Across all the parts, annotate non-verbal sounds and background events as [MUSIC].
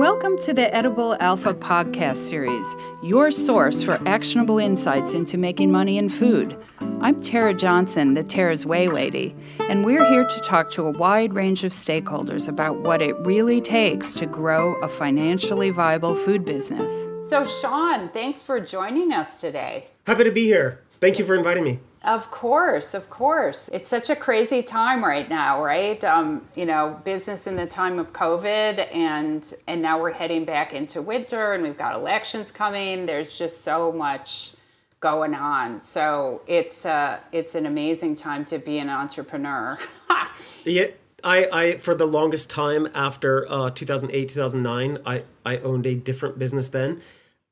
Welcome to the Edible Alpha podcast series, your source for actionable insights into making money in food. I'm Tera Johnson, the Tera's Whey Lady, and we're here to talk to a wide range of stakeholders about what it really takes to grow a financially viable food business. So, Sean, thanks for joining us today. Happy to be here. Thank you for inviting me. Of course, of course. It's such a crazy time right now, right? Um, you know, business in the time of COVID and and now we're heading back into winter and we've got elections coming. There's just so much going on. So it's uh it's an amazing time to be an entrepreneur. [LAUGHS] yeah, I, I for the longest time after uh, 2008 2009 I, I owned a different business then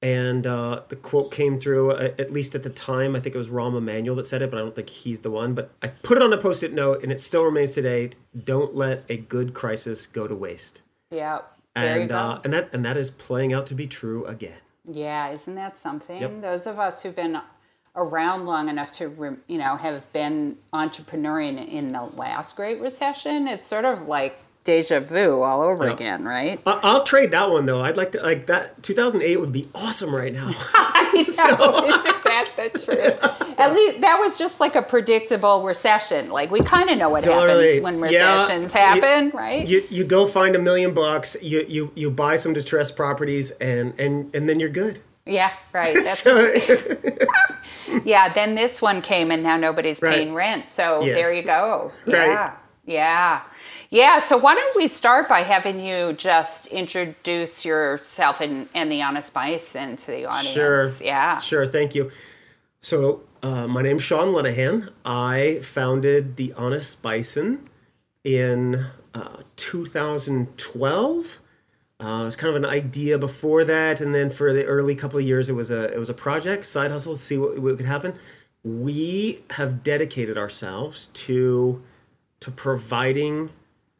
and uh, the quote came through uh, at least at the time i think it was rahm emanuel that said it but i don't think he's the one. But i put it on a post-it note and it still remains today don't let a good crisis go to waste. Yeah and uh, and that and that is playing out to be true again. Yeah isn't that something? Yep. those of us who've been around long enough to you know have been entrepreneuring in the last great recession it's sort of like deja vu all over yeah. again, right? I'll trade that one though. I'd like to like that. 2008 would be awesome right now. [LAUGHS] I know, [LAUGHS] so. [LAUGHS] isn't that the truth? At least that was just like a predictable recession. Like we kind of know what totally. happens when recessions yeah, happen, you, right? You you go find a million bucks, you you you buy some distressed properties, and and and then you're good. Yeah, right. That's so, yeah. Then this one came, and now nobody's right. paying rent. So yes. there you go. Right. yeah. Yeah, so why don't we start by having you just introduce yourself and, and the Honest Bison to the audience? Sure. Yeah. Sure, thank you. So, uh, my name's Sean Lenahan. I founded the Honest Bison in uh, 2012. Uh, it was kind of an idea before that, and then for the early couple of years, it was a it was a project, side hustle to see what, what could happen. We have dedicated ourselves to to providing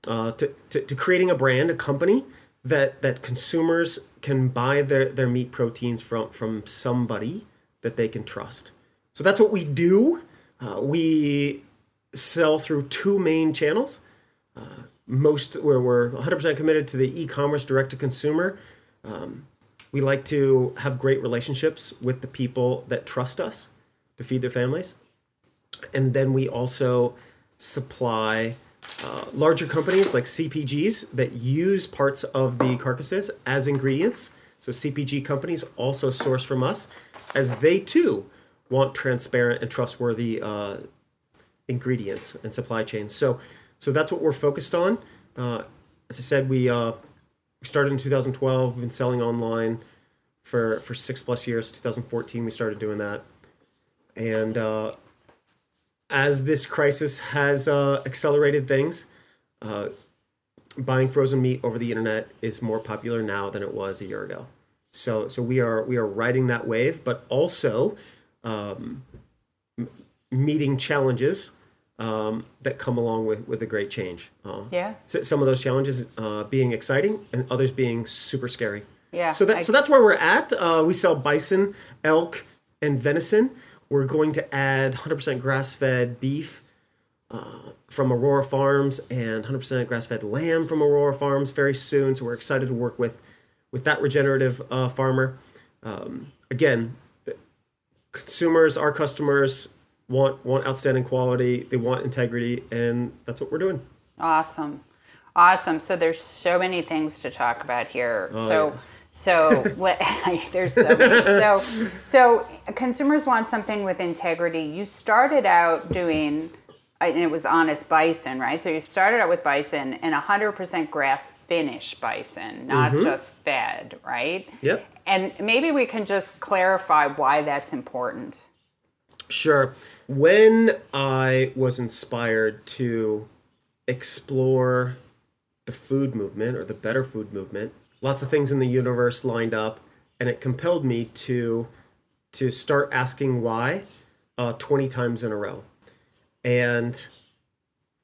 uh, to, to, to, creating a brand, a company that that consumers can buy their, their meat proteins from from somebody that they can trust. So that's what we do. Uh, we sell through two main channels. Uh, most where we're 100% committed to the e-commerce direct to consumer. Um, we like to have great relationships with the people that trust us to feed their families, and then we also supply uh, larger companies like CPGs that use parts of the carcasses as ingredients. So CPG companies also source from us as they too want transparent and trustworthy uh, ingredients and supply chains. So, so that's what we're focused on. Uh, as I said, we uh, we started in 2012. We've been selling online for for six plus years. 2014, we started doing that, and uh, as this crisis has uh, accelerated things, uh, buying frozen meat over the internet is more popular now than it was a year ago. So, so we are we are riding that wave, but also um, meeting challenges um, that come along with with a great change. Uh, yeah. So some of those challenges uh, being exciting, and others being super scary. Yeah. So that I... so that's where we're at. Uh, we sell bison, elk, and venison. We're going to add 100% grass fed beef uh, from Aurora Farms and 100% grass fed lamb from Aurora Farms very soon. So we're excited to work with, with that regenerative uh, farmer. Um, again, consumers, our customers, want want outstanding quality they want integrity and that's what we're doing awesome awesome so there's so many things to talk about here oh, so yes. So [LAUGHS] [LAUGHS] there's so many. So so consumers want something with integrity. You started out doing, and it was honest bison, right? So you started out with bison and 100% grass finished bison, not mm-hmm. just fed, right? Yep. And maybe we can just clarify why that's important. Sure. When I was inspired to explore the food movement or the better food movement, lots of things in the universe lined up, and it compelled me to to start asking why uh, 20 times in a row. And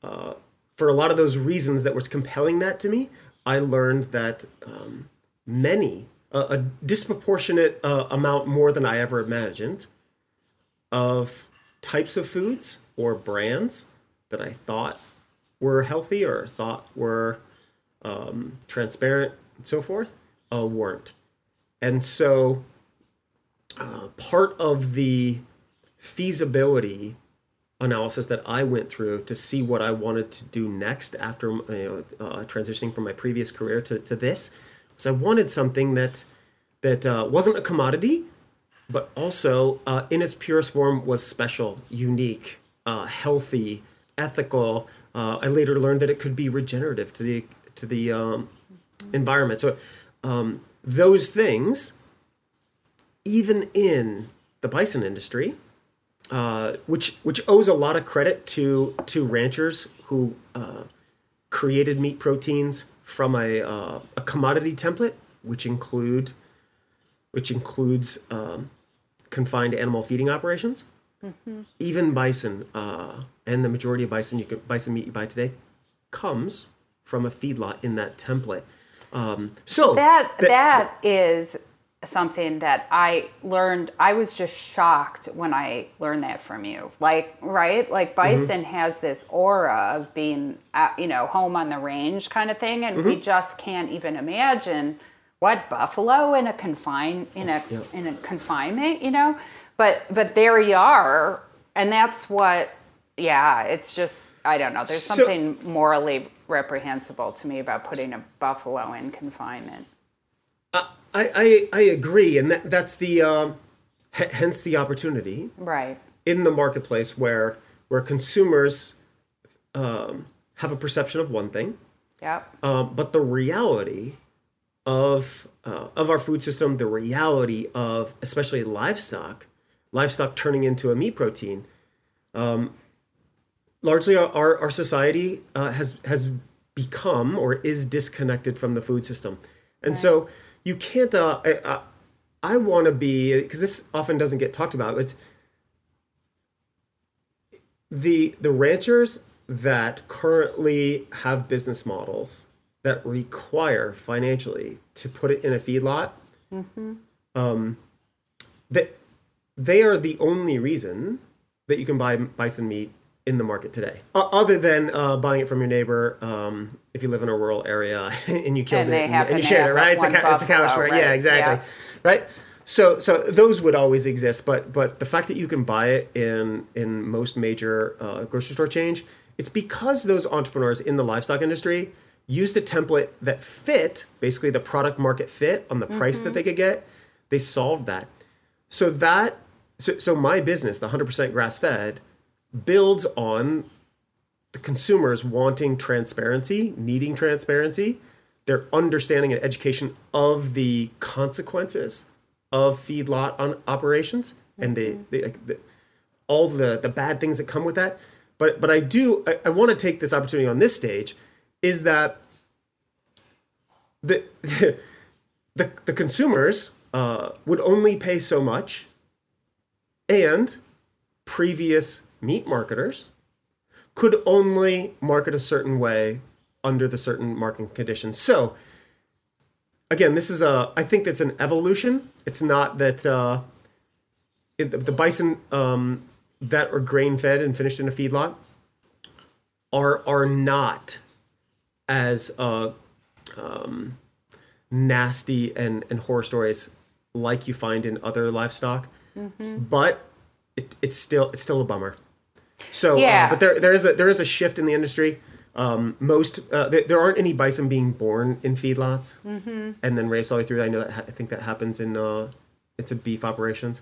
uh, for a lot of those reasons that was compelling that to me, I learned that um, many, uh, a disproportionate uh, amount more than I ever imagined, of types of foods or brands that I thought were healthy or thought were um, transparent and so forth uh, weren't. And so uh, part of the feasibility analysis that I went through to see what I wanted to do next after you know, uh, transitioning from my previous career to, to this was I wanted something that that uh, wasn't a commodity, but also uh, in its purest form was special, unique, uh, healthy, ethical. Uh, I later learned that it could be regenerative to the to the um, environment. So um, those things, even in the bison industry, uh, which which owes a lot of credit to to ranchers who uh, created meat proteins from a uh, a commodity template, which include which includes um, confined animal feeding operations. Mm-hmm. Even bison uh, and the majority of bison you can, bison meat you buy today comes from a feedlot in that template. Um, so that, that that is something that I learned. I was just shocked when I learned that from you. Like, right? Like mm-hmm. bison mm-hmm. has this aura of being, at, you know, home on the range kind of thing, and mm-hmm. we just can't even imagine what buffalo in a confine in a yeah. in a confinement, you know. But but there you are, and that's what. Yeah, it's just I don't know. There's so, something morally reprehensible to me about putting a buffalo in confinement. Uh, I, I I agree, and that, that's the uh, h- hence the opportunity, right, in the marketplace where where consumers um, have a perception of one thing, yeah, um, but the reality of uh, of our food system, the reality of especially livestock, livestock turning into a meat protein. Um, largely our, our society uh, has has become or is disconnected from the food system and right. so you can't uh, i, I, I want to be because this often doesn't get talked about it's the the ranchers that currently have business models that require financially to put it in a feedlot mm-hmm. um, that they are the only reason that you can buy bison meat in the market today, other than uh, buying it from your neighbor. Um, if you live in a rural area [LAUGHS] and you killed and it and, and you shared it, right? It's a, it's a cow right? Yeah, exactly. Yeah. Right. So, so those would always exist, but but the fact that you can buy it in in most major uh, grocery store change, it's because those entrepreneurs in the livestock industry used a template that fit basically the product market fit on the price mm-hmm. that they could get. They solved that. So that so so my business, the hundred percent grass fed builds on the consumers wanting transparency, needing transparency, their understanding and education of the consequences of feedlot on operations mm-hmm. and the, the, like the, all the, the bad things that come with that. But but I do I, I want to take this opportunity on this stage is that the [LAUGHS] the, the consumers uh, would only pay so much and previous meat marketers could only market a certain way under the certain marketing conditions. So again, this is a I think that's an evolution. It's not that uh, it, the bison um, that are grain fed and finished in a feedlot are are not as uh, um, nasty and, and horror stories like you find in other livestock. Mm-hmm. But it, it's still it's still a bummer. So, uh, yeah. Uh, but there there is a there is a shift in the industry. Um, most uh, there, there, aren't any bison being born in feedlots mm-hmm. and then raised all the way through. I know that ha- I think that happens in uh, it's a beef operations.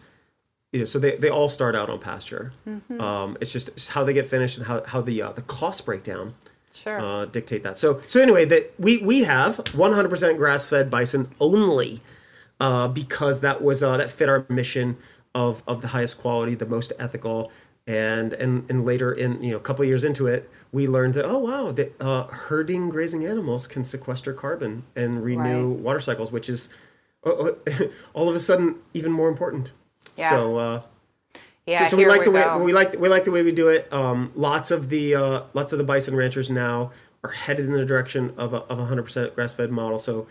You know, so they, they all start out on pasture. Mm-hmm. Um, it's just it's how they get finished and how, how the uh, the cost breakdown sure. uh, dictate that. So so anyway, that we we have 100% grass fed bison only uh, because that was uh, that fit our mission of of the highest quality, the most ethical, and and and later in you know a couple of years into it we learned that oh wow that uh, herding grazing animals can sequester carbon and renew right. water cycles which is uh, [LAUGHS] all of a sudden even more important yeah. so uh, yeah, so, so we like we the way we like we like the way we do it. Um, lots of the uh, lots of the bison ranchers now are headed in the direction of a of a hundred percent grass fed model. So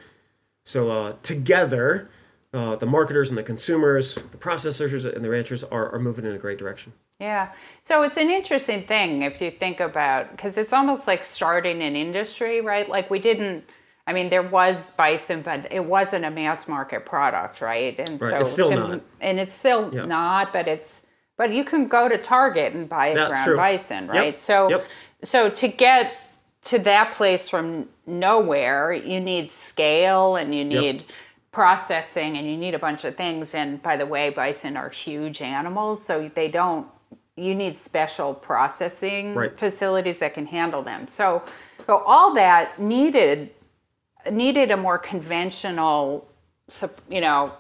so uh, together, uh, the marketers and the consumers, the processors and the ranchers are, are moving in a great direction. Yeah. So it's an interesting thing if you think about because it's almost like starting an industry, right? Like we didn't I mean, there was bison, but it wasn't a mass market product, right? And Right, so it's still to- not. and it's still Yeah. not, but it's but you can go to Target and buy a That's ground true. bison, Yep, right? So yep. so to get to that place from nowhere, you need scale and you need processing and you need a bunch of things. And by the way, bison are huge animals, so they don't. You need special processing Right. facilities that can handle them. So, so all that needed needed a more conventional, you know,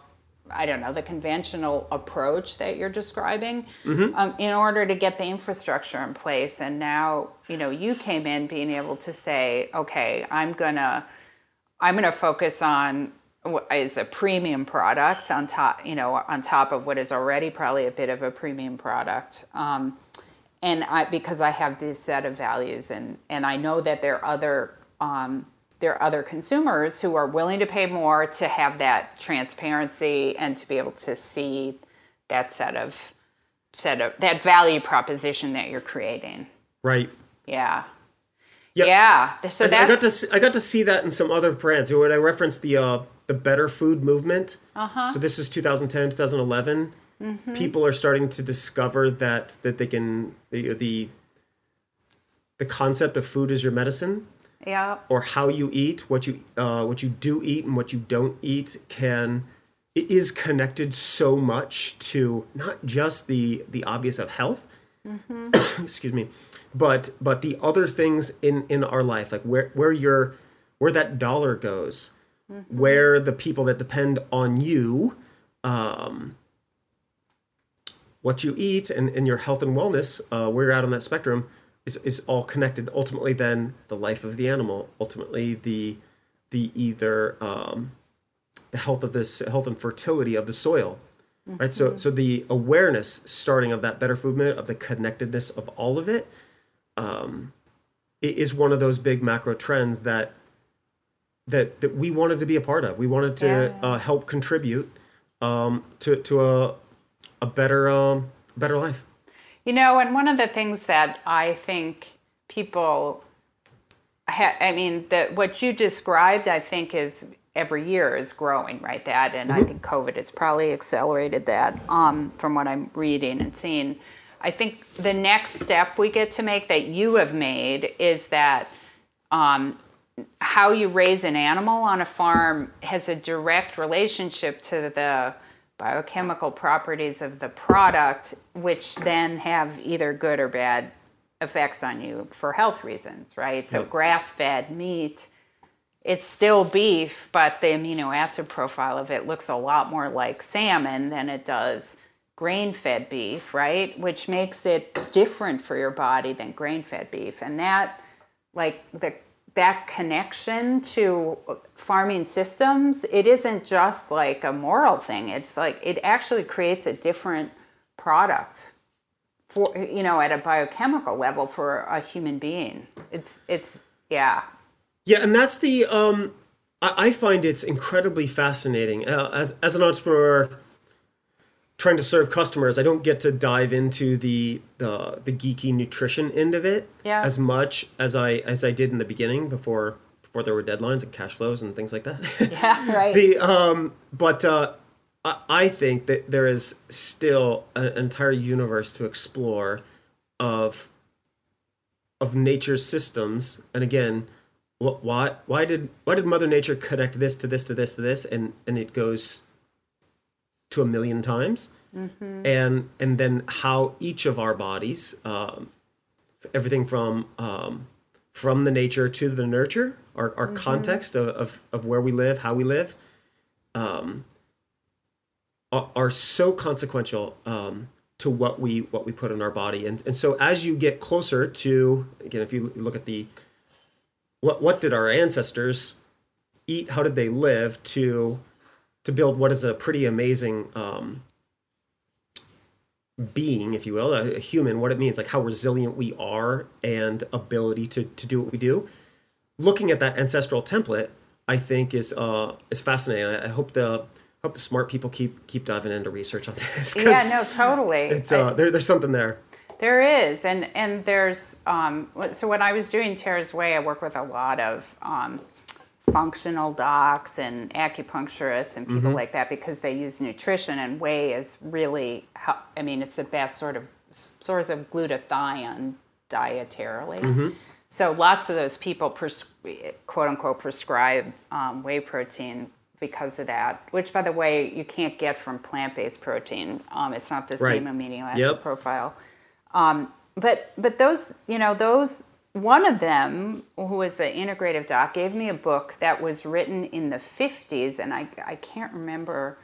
I don't know, the conventional approach that you're describing um, in order to get the infrastructure in place. And now, you know, you came in being able to say, okay, I'm gonna, I'm gonna focus on is a premium product on top, you know, on top of what is already probably a bit of a premium product. Um, and I because I have this set of values and and I know that there are other um, there are other consumers who are willing to pay more to have that transparency and to be able to see that set of set of that value proposition that you're creating. Right. Yeah. Yep. Yeah. So I, that's I got to see, I got to see that in some other brands. When I referenced the uh, the better food movement. Uh-huh. So this is 2010, 2011. Mm-hmm. People are starting to discover that that they can the the the concept of food is your medicine yeah. or how you eat, what you uh, what you do eat and what you don't eat can it is connected so much to not just the the obvious of health, [COUGHS] excuse me, but but the other things in in our life, like where where your where that dollar goes, where the people that depend on you, um, what you eat and, and your health and wellness, uh, where you're at on that spectrum, is, is all connected. Ultimately, then the life of the animal, ultimately the the either um, the health of this health and fertility of the soil, right? So so the awareness starting of that better food movement of the connectedness of all of it, um, it is one of those big macro trends that that that we wanted to be a part of. We wanted to Yeah. uh, help contribute um, to to a a better um, better life. You know, and one of the things that I think people, ha- I mean, that what you described, I think is every year is growing, right? That, and I think COVID has probably accelerated that um, from what I'm reading and seeing. I think the next step we get to make that you have made is that um, how you raise an animal on a farm has a direct relationship to the biochemical properties of the product, which then have either good or bad effects on you for health reasons, right? So, Yep. grass fed meat, it's still beef, but the amino acid profile of it looks a lot more like salmon than it does grain fed beef, right? Which makes it different for your body than grain fed beef. And that, like, the that connection to farming systems, it isn't just like a moral thing. It's like it actually creates a different product for you know at a biochemical level for a human being. It's it's yeah. Yeah, and that's the um, I, find it's incredibly fascinating uh, as as an entrepreneur trying to serve customers. I don't get to dive into the the the geeky nutrition end of it Yeah. as much as I as I did in the beginning before before there were deadlines and cash flows and things like that. [LAUGHS] Yeah, right. the um, but uh, I, I think that there is still an entire universe to explore of of nature's systems and again wh- why why did why did mother nature connect this to this to this to this and and it goes to a million times. And and then how each of our bodies um, everything from um, from the nature to the nurture our, our context of, of, of where we live how we live um, are, are so consequential um, to what we what we put in our body. And and so as you get closer to again if you look at the what what did our ancestors eat how did they live to to build what is a pretty amazing um, being, if you will, a, a human, what it means, like how resilient we are and ability to, to do what we do. Looking at that ancestral template, I think is uh, is fascinating. I, I hope the hope the smart people keep keep diving into research on [LAUGHS] this. Yeah, no, totally. it's uh, there, there's something there. There is, and and there's um, so when I was doing Tera's Whey, I work with a lot of um, functional docs and acupuncturists and people like that because they use nutrition and whey is really i mean it's the best sort of source of glutathione dietarily. So lots of those people pres- quote unquote prescribe um, whey protein because of that which by the way you can't get from plant-based protein. Um, it's not the Right. same amino acid Yep. profile. Um, but but those you know those one of them who was an integrative doc gave me a book that was written in the 50s and i, I can't remember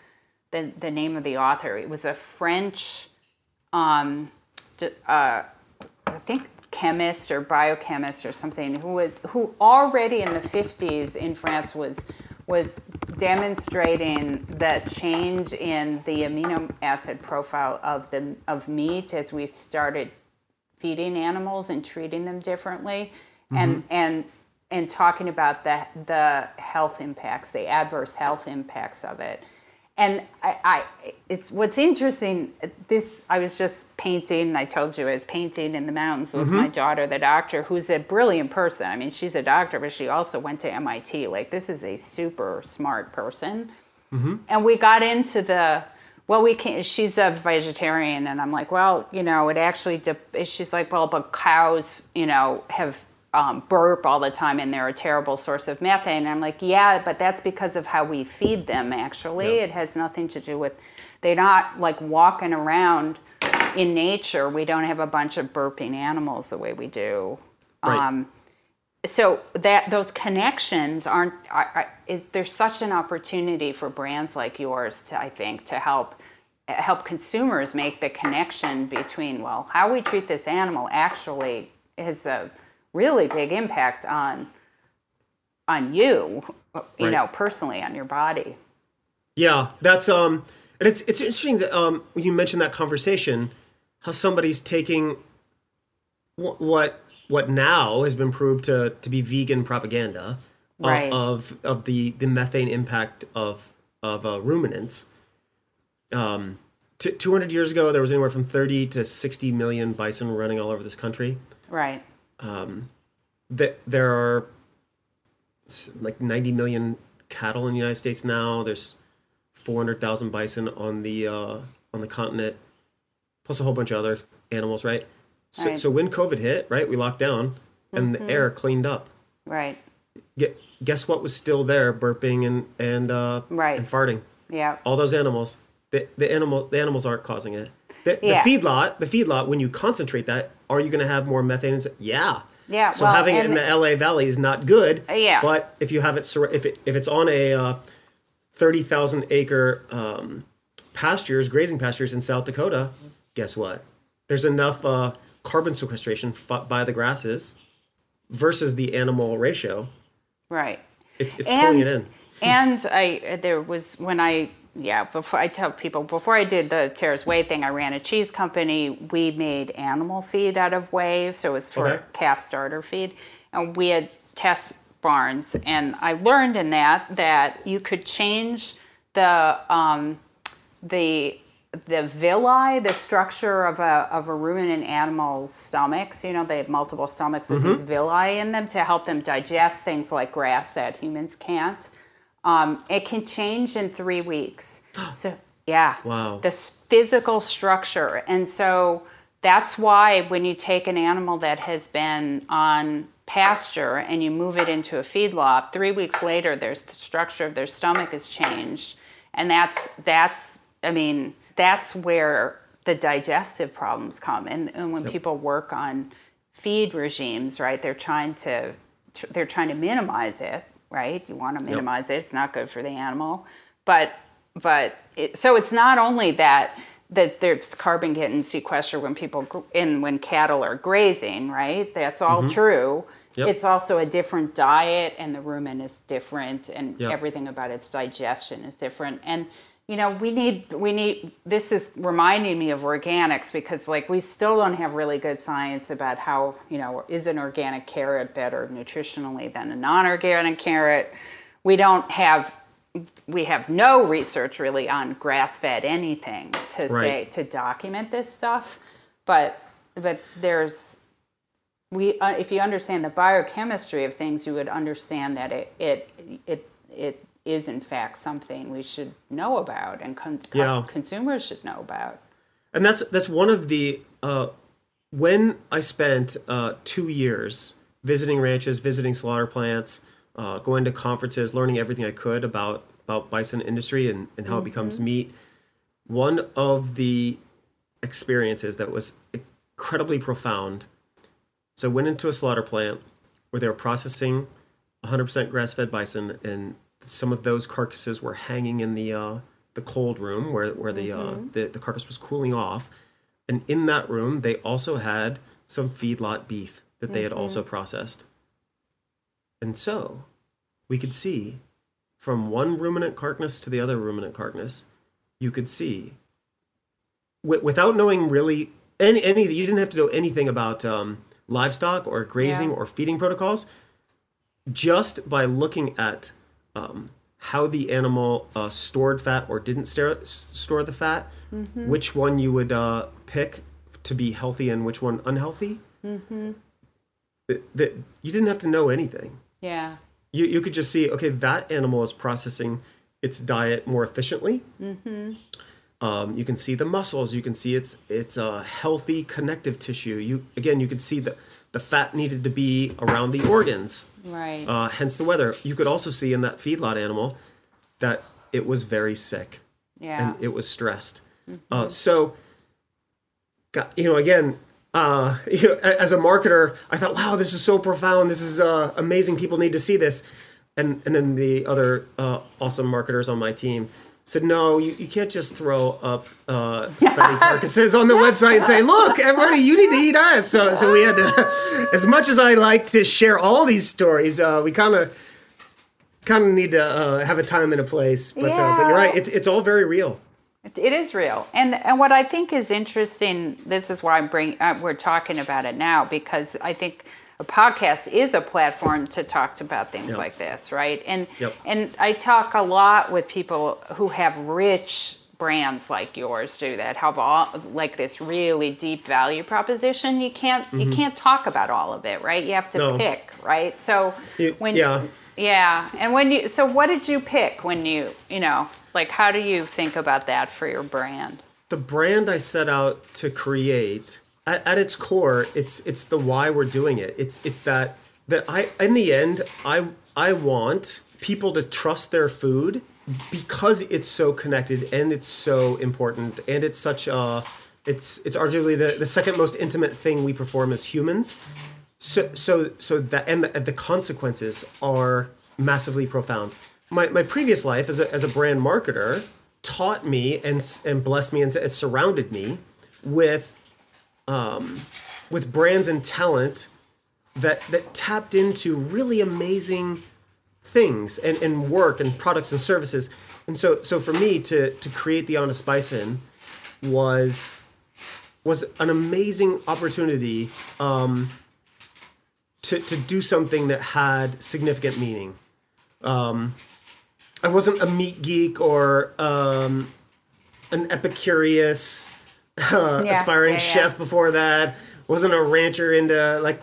the, the name of the author. It was a french um, uh, i think chemist or biochemist or something who was who already in the 50s in france was was demonstrating that change in the amino acid profile of the of meat as we started feeding animals and treating them differently mm-hmm. and and and talking about the the health impacts the adverse health impacts of it. And I, I it's what's interesting this i was just painting i told you i was painting in the mountains with mm-hmm. my daughter the doctor who's a brilliant person. I mean she's a doctor but she also went to mit like this is a super smart person. Mm-hmm. And we got into the well we can't, she's a vegetarian and i'm like well you know it actually de- she's like well but cows you know have um, burp all the time and they're a terrible source of methane and i'm like yeah but that's because of how we feed them actually Yeah. it has nothing to do with they're not like walking around in nature we don't have a bunch of burping animals the way we do Right. um, so that those connections aren't are, are, is, there's such an opportunity for brands like yours to i think to help help consumers make the connection between well how we treat this animal actually has a really big impact on on you you Right. know personally on your body Yeah, that's um, and it's it's interesting that um, when you mentioned that conversation, how somebody's taking wh- what what now has been proved to to be vegan propaganda uh, Right. of of the the methane impact of of uh, ruminants. Um, t- 200 years ago, there was anywhere from 30 to 60 million bison running all over this country. right That there are like 90 million cattle in the United States now. There's 400,000 bison on the uh, on the continent, plus a whole bunch of other animals, right? So, Right. Mm-hmm. so when COVID hit, right, we locked down, and the air cleaned up. right Get, guess what was still there, burping and and uh, Right. and farting. yeah All those animals, the the animal the animals aren't causing it. The, Yeah. the feedlot, the feedlot. When you concentrate that, are you going to have more methane? Yeah. Yeah, So well, having it in the LA Valley is not good. Uh, yeah. But if you have it, if it if it's on a uh, thirty thousand acre um, pastures, grazing pastures in South Dakota, guess what? There's enough uh, carbon sequestration f- by the grasses versus the animal ratio. right It's it's pulling it in. and I there was when I yeah before I tell people before I did the Tera's Whey thing I ran a cheese company we made animal feed out of whey so it was for Okay. calf starter feed and we had test barns and I learned in that that you could change the um, the the villi, the structure of a of a ruminant animal's stomachs, you know, they have multiple stomachs with these villi in them to help them digest things like grass that humans can't. Um, it can change in three weeks. [GASPS] So yeah, Wow. the physical structure, and so that's why when you take an animal that has been on pasture and you move it into a feedlot, three weeks later, there's the structure of their stomach has changed, and that's that's I mean that's where the digestive problems come. And, and when people work on feed regimes, right, they're trying to they're trying to minimize it, right? You want to minimize it. It's not good for the animal, but but it, so it's not only that that there's carbon getting sequestered when people in when cattle are grazing, right? That's all mm-hmm. true. Yep. It's also a different diet, and the rumen is different, and Yep. everything about its digestion is different. And you know, we need we need. This is reminding me of organics because, like, we still don't have really good science about how you know is an organic carrot better nutritionally than a non-organic carrot. We don't have we have no research really on grass-fed anything to say to document this stuff, but but there's we uh, if you understand the biochemistry of things, you would understand that it it it it is in fact something we should know about and con- Yeah. consumers should know about. and that's that's one of the uh, when I spent uh, two years visiting ranches, visiting slaughter plants, uh, going to conferences, learning everything I could about about bison industry and, and how it becomes meat. One of the experiences that was incredibly profound. So I went into a slaughter plant where they were processing 100% grass-fed bison, and some of those carcasses were hanging in the uh, the cold room where where the, uh, the the carcass was cooling off. And in that room, they also had some feedlot beef that they had also processed. And so we could see from one ruminant carcass to the other ruminant carcass, you could see wi- without knowing really any, any you didn't have to know anything about um, livestock or grazing Yeah. or feeding protocols just by looking at um, how the animal uh, stored fat or didn't stare, store the fat, which one you would uh, pick to be healthy and which one unhealthy. Mm-hmm. That, that you didn't have to know anything. Yeah. You you could just see okay that animal is processing its diet more efficiently. Um, you can see the muscles. You can see its its uh, healthy connective tissue. You again you could see the the fat needed to be around the organs Right. uh, hence the weather. You could also see in that feedlot animal that it was very sick yeah. and it was stressed. Uh, so, you know, again, uh, [LAUGHS] you know, as a marketer, I thought, wow, this is so profound. This is uh, amazing. People need to see this. And and then the other uh, awesome marketers on my team said, no, you, you can't just throw up uh, [LAUGHS] fatty carcasses on the website and say, look, everybody, you need to eat us. So, so we had to, [LAUGHS] as much as I like to share all these stories, uh, we kind of kind of need to uh, have a time and a place. But, uh, but you're right, it, it's all very real. It is real, and and what I think is interesting. This is why I'm bring uh, we're talking about it now because I think a podcast is a platform to talk about things Yep. like this, right? And Yep. and I talk a lot with people who have rich brands like yours do that have all like this really deep value proposition you can't you can't talk about all of it right you have to Mm-hmm. No. pick right so You- when yeah. yeah, and when you so what did you pick when you you know like how do you think about that for your brand? the brand I set out to create at, at its core, it's it's the why we're doing it. It's it's that that I in the end I I want people to trust their food because it's so connected and it's so important and it's such a it's it's arguably the, the second most intimate thing we perform as humans. So so so that and the, and the consequences are massively profound. My my previous life as a as a brand marketer taught me and and blessed me and s- surrounded me with um, with brands and talent that that tapped into really amazing things and, and work and products and services. And so so for me to to create the Honest Bison was was an amazing opportunity um, to to do something that had significant meaning. Um, I wasn't a meat geek or um, an Epicurious [LAUGHS] Yeah, aspiring yeah, chef before that. Wasn't a rancher into like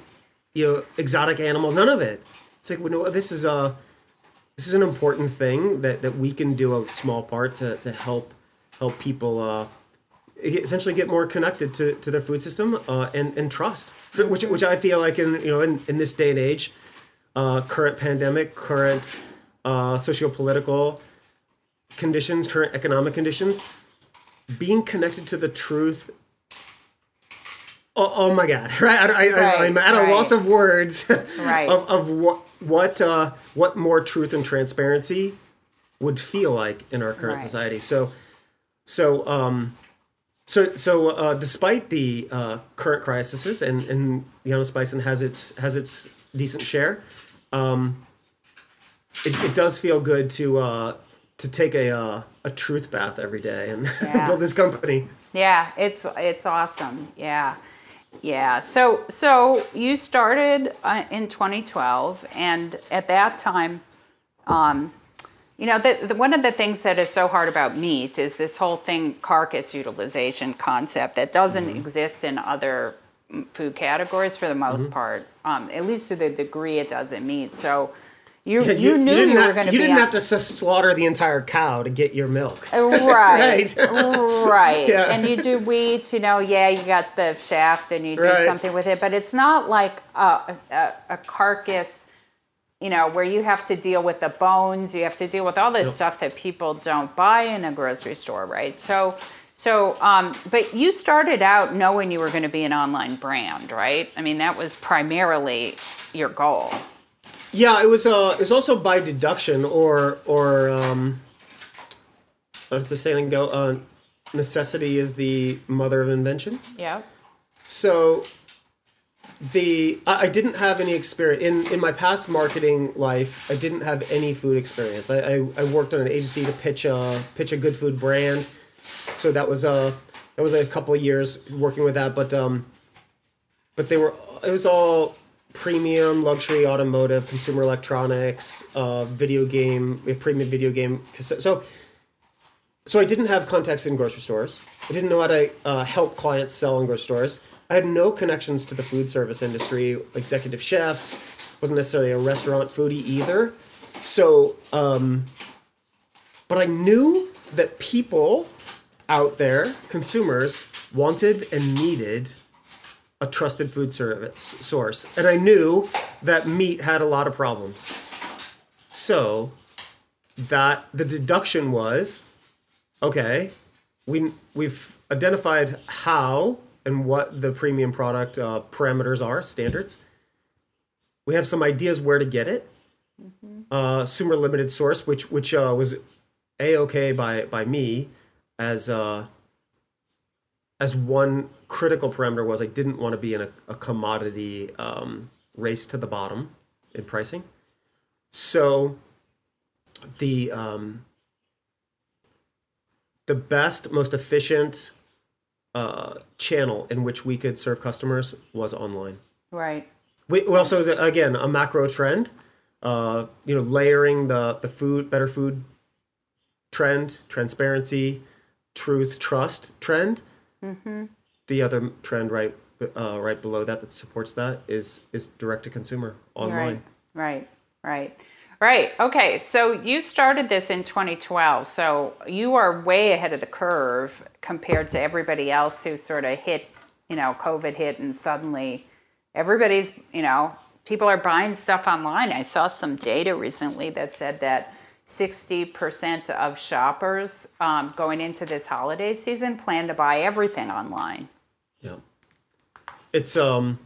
you know exotic animals. None of it. It's like well, no, this is a this is an important thing that, that we can do a small part to, to help help people uh, essentially get more connected to, to their food system uh, and and trust, which which I feel like in you know in, in this day and age, uh, current pandemic, current uh, socio-political conditions, current economic conditions, being connected to the truth. Oh, oh my God! [LAUGHS] Right, I, I, Right, I'm at a loss of words [LAUGHS] Right. of, of what what uh, what more truth and transparency would feel like in our current Right. society. So, so um, so so uh, despite the uh, current crises and and the honest bison has its has its decent share, um, it, it does feel good to uh, to take a uh, a truth bath every day and [LAUGHS] Yeah. build this company. Yeah, it's it's awesome. Yeah. Yeah. So so you started uh, in 2012 and at that time um you know, the, the, one of the things that is so hard about meat is this whole thing carcass utilization concept that doesn't exist in other food categories for the most Mm-hmm. part, um, at least to the degree it doesn't meat. So you Yeah, you, knew you, didn't were have- going to You didn't have to slaughter the entire cow to get your milk. [LAUGHS] right, right. [LAUGHS] right. Yeah. And you do wheat, you know, yeah, you got the shaft and you do Right. something with it, but it's not like a, a, a carcass, you know, where you have to deal with the bones, you have to deal with all this Yep. stuff that people don't buy in a grocery store, right? So, so, um, but you started out knowing you were going to be an online brand, right? I mean, that was primarily your goal. Yeah, it was. Uh, it was also by deduction, or or um, what's the saying go? Uh, necessity is the mother of invention. Yeah. So the I, I didn't have any experience in in my past marketing life. I didn't have any food experience. I I, I worked on an agency to pitch a pitch a good food brand. So that was a that was a couple of years working with that, but um, but they were it was all premium luxury automotive consumer electronics uh, video game premium video game so so I didn't have contacts in grocery stores. I didn't know how to uh, help clients sell in grocery stores. I had no connections to the food service industry, executive chefs. wasn't necessarily a restaurant foodie either. So, um, but I knew that people out there, consumers, wanted and needed a trusted food service source, and I knew that meat had a lot of problems. So, that the deduction was okay, we we've identified how and what the premium product uh, parameters are, standards. We have some ideas where to get it. Uh, Sumer limited source, which which uh, was a okay by by me as uh, as one critical parameter was I didn't want to be in a, a commodity um, race to the bottom in pricing. So the um, the best, most efficient uh, channel in which we could serve customers was online. Right. We, we also, is again, a macro trend. Uh, you know, layering the the food, better food trend, transparency, truth, trust trend. The other trend right uh, right below that that supports that is is direct to consumer online. Right, right, right, right. Okay, so you started this in 2012, so you are way ahead of the curve compared to everybody else who sort of hit, you know, COVID hit and suddenly everybody's, you know, people are buying stuff online. I saw some data recently that said that 60% of shoppers um, going into this holiday season plan to buy everything online. Yeah. It's um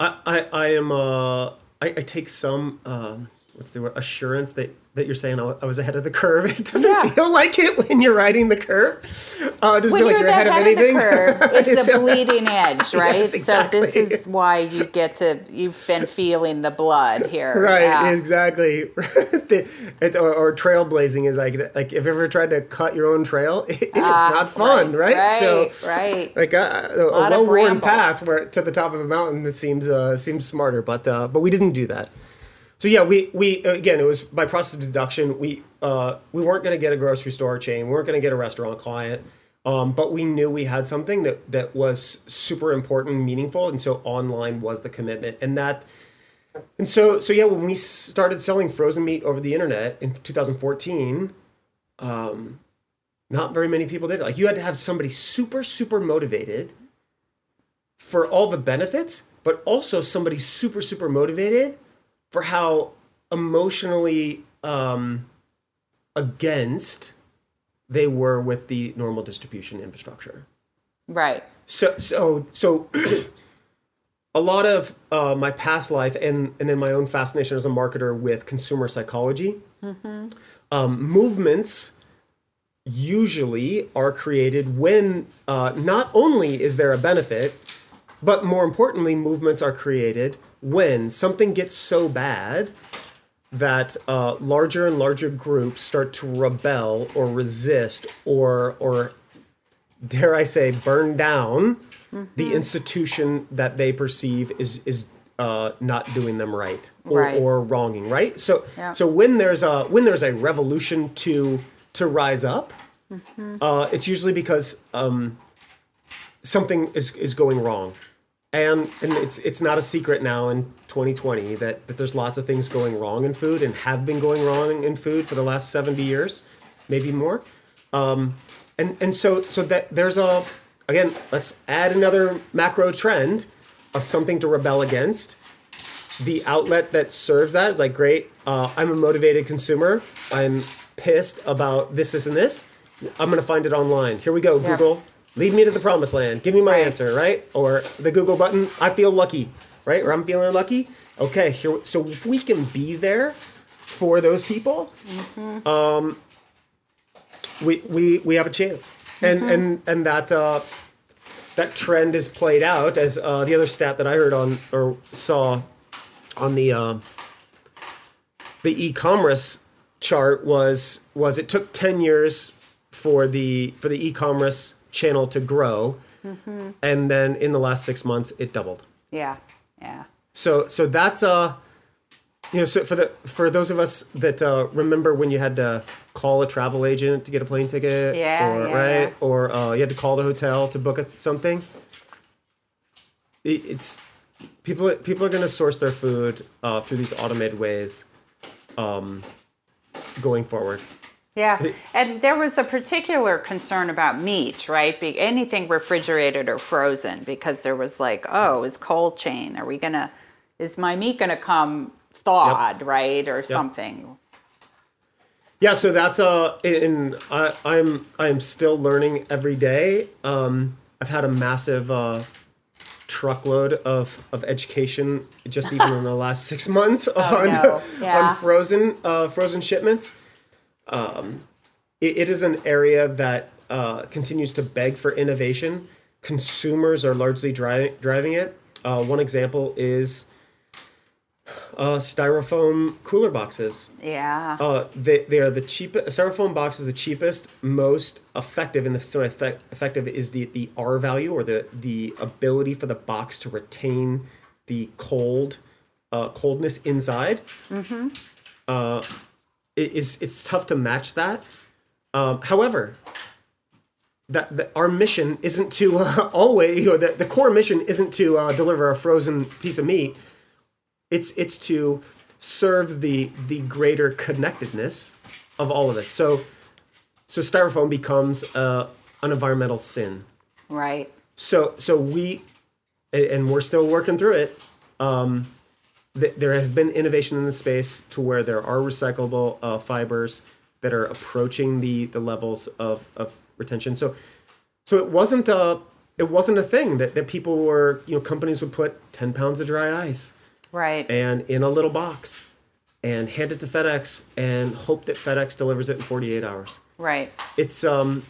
I I, I am uh I, I take some um what's the word assurance that that you're saying I I was ahead of the curve. [LAUGHS] It doesn't Yeah. feel like it when you're riding the curve. Uh, it doesn't when feel like you're the ahead of anything. of [LAUGHS] the curve, it's a bleeding [LAUGHS] edge, right? Yes, So this is why you get to you've been feeling the blood here. Right, Yeah. exactly. The- it, or, or trailblazing is like like if you ever tried to cut your own trail, it's Ah, not fun, right? Right, So right. like a, a, Lot a well-worn path where to the top of the mountain it seems uh, seems smarter, but uh, but we didn't do that. So yeah, we we again it was by process of deduction. We uh, we weren't going to get a grocery store chain. We weren't going to get a restaurant client. Um, but we knew we had something that that was super important, meaningful, and so online was the commitment. And that and so so yeah, when we started selling frozen meat over the internet in 2014, um, not very many people did. Like you had to have somebody super super motivated for all the benefits, but also somebody super super motivated for how emotionally um, against they were with the normal distribution infrastructure. Right. So so so [CLEARS THROAT] a lot of uh, my past life and and then my own fascination as a marketer with consumer psychology. Um, movements usually are created when uh, not only is there a benefit, but more importantly, movements are created when something gets so bad that uh, larger and larger groups start to rebel or resist or or dare I say burn down the institution that they perceive is is uh, not doing them right or, Right. or wronging right so Yeah. so when there's a when there's a revolution to to rise up uh, it's usually because um, something is is going wrong, and and it's it's not a secret now in 2020 that that there's lots of things going wrong in food and have been going wrong in food for the last 70 years, maybe more. Um, and and so so that there's a again let's add another macro trend of something to rebel against. The outlet that serves that is like great uh, i'm a motivated consumer. I'm pissed about this this and this. I'm going to find it online. Here we go Yeah. google lead me to the promised land. Give me my Right. answer right? Or the google button. I feel lucky right? Or i'm feeling lucky? Okay here so if we can be there for those people um, we, we we have a chance. And and and that uh, that trend is played out as uh, the other stat that I heard on or saw on the uh, the e-commerce chart was was it took 10 years for the for the e-commerce channel to grow and then in the last 6 months it doubled Yeah. Yeah. so so that's uh you know so for the for those of us that uh, remember when you had to call a travel agent to get a plane ticket Yeah, or yeah, right yeah. or uh, you had to call the hotel to book a, something it, it's people people are going to source their food uh, through these automated ways um, going forward Yeah, and there was a particular concern about meat, right? Be- anything refrigerated or frozen, because there was like, oh, is cold chain? Are we gonna? Is my meat gonna come thawed, right, or something? Yeah, so that's uh, and I, I'm I'm still learning every day. Um, I've had a massive uh, truckload of of education just even in the [LAUGHS] last six months on Oh, no. [LAUGHS] Yeah. on frozen uh, frozen shipments. Um, it, it is an area that uh, continues to beg for innovation. Consumers are largely driving driving it. Uh, one example is uh, styrofoam cooler boxes. Yeah, Uh, they, they are the cheapest. Styrofoam box is the cheapest, most effective, and the so effect, effective is the, the R value or the the ability for the box to retain the cold uh, coldness inside. Mm-hmm. Uh, it is it's tough to match that. Um, however, that, that our mission isn't to uh, [LAUGHS] always or the, the core mission isn't to uh, deliver a frozen piece of meat it's it's to serve the the greater connectedness of all of us. So so styrofoam becomes uh, an environmental sin. right. So so we and we're still working through it. Um, th- there has been innovation in the space to where there are recyclable uh, fibers that are approaching the the levels of, of retention. So so it wasn't a it wasn't a thing that, that people were you know companies would put ten pounds of dry ice Right. and in a little box and hand it to FedEx and hope that FedEx delivers it in 48 hours. Right. It's um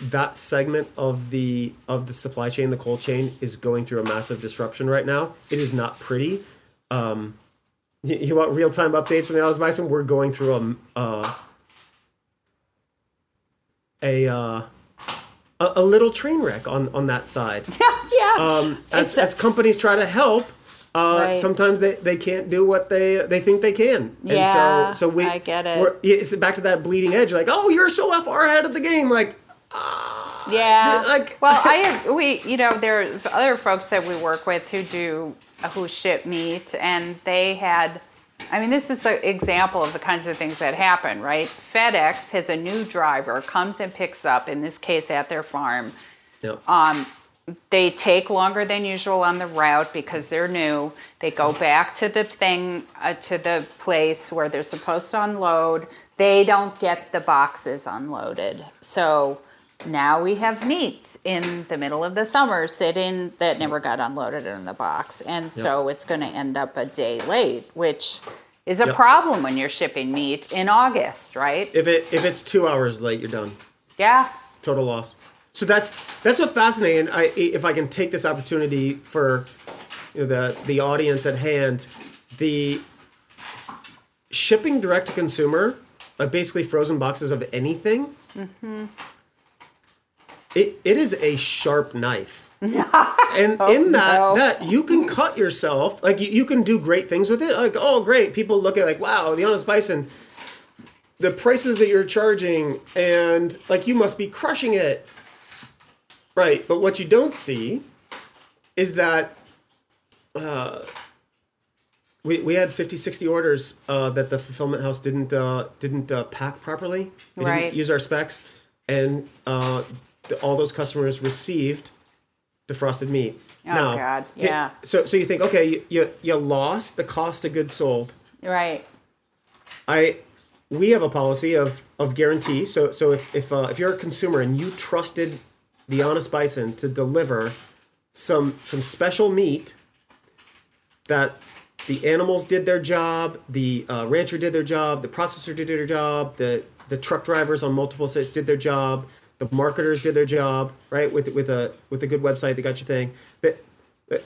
that segment of the of the supply chain, the cold chain is going through a massive disruption right now. It is not pretty. Um you, you want real-time updates from the Honest Bison? We're going through a uh, a uh, a, a little train wreck on on that side. [LAUGHS] yeah. Um, as, a- as companies try to help, uh, Right. sometimes they, they can't do what they they think they can. Yeah, and so so we I get it. we're- It's back to that bleeding edge. Like, oh, you're so far ahead of the game. Like, Yeah. like- well, [LAUGHS] I we you know there's other folks that we work with who do who ship meat, and they had. I mean, this is the example of the kinds of things that happen, right? FedEx has a new driver comes and picks up, in this case at their farm. no. Um, they take longer than usual on the route because they're new. They go back to the thing, uh, to the place where they're supposed to unload. They don't get the boxes unloaded. So now we have meat in the middle of the summer sitting that never got unloaded in the box. And so it's going to end up a day late, which is a Yep. problem when you're shipping meat in August, right? if it if it's two hours late, you're done. Yeah. Total loss. So that's that's what fascinating. I if I can take this opportunity for you know, the the audience at hand, the shipping direct to consumer, like basically frozen boxes of anything. Mm-hmm. It it is a sharp knife. [LAUGHS] and in that no. that you can cut yourself like you, you can do great things with it like oh great people look at like wow the honest bison the prices that you're charging and like you must be crushing it Right, but what you don't see is that uh, we, we had 50, 60 orders uh, that the fulfillment house didn't uh, didn't uh, pack properly. They Right. didn't use our specs, and uh, the, all those customers received defrosted meat. Oh, God, it- yeah. so so you think okay, you, you you lost the cost of goods sold. Right. I we have a policy of of guarantee. So so if if uh, if you're a consumer and you trusted the Honest Bison to deliver some some special meat that the animals did their job, the uh, rancher did their job, the processor did their job, the the truck drivers on multiple sites did their job, the marketers did their job, right? With with a with a good website, they got your thing. But, that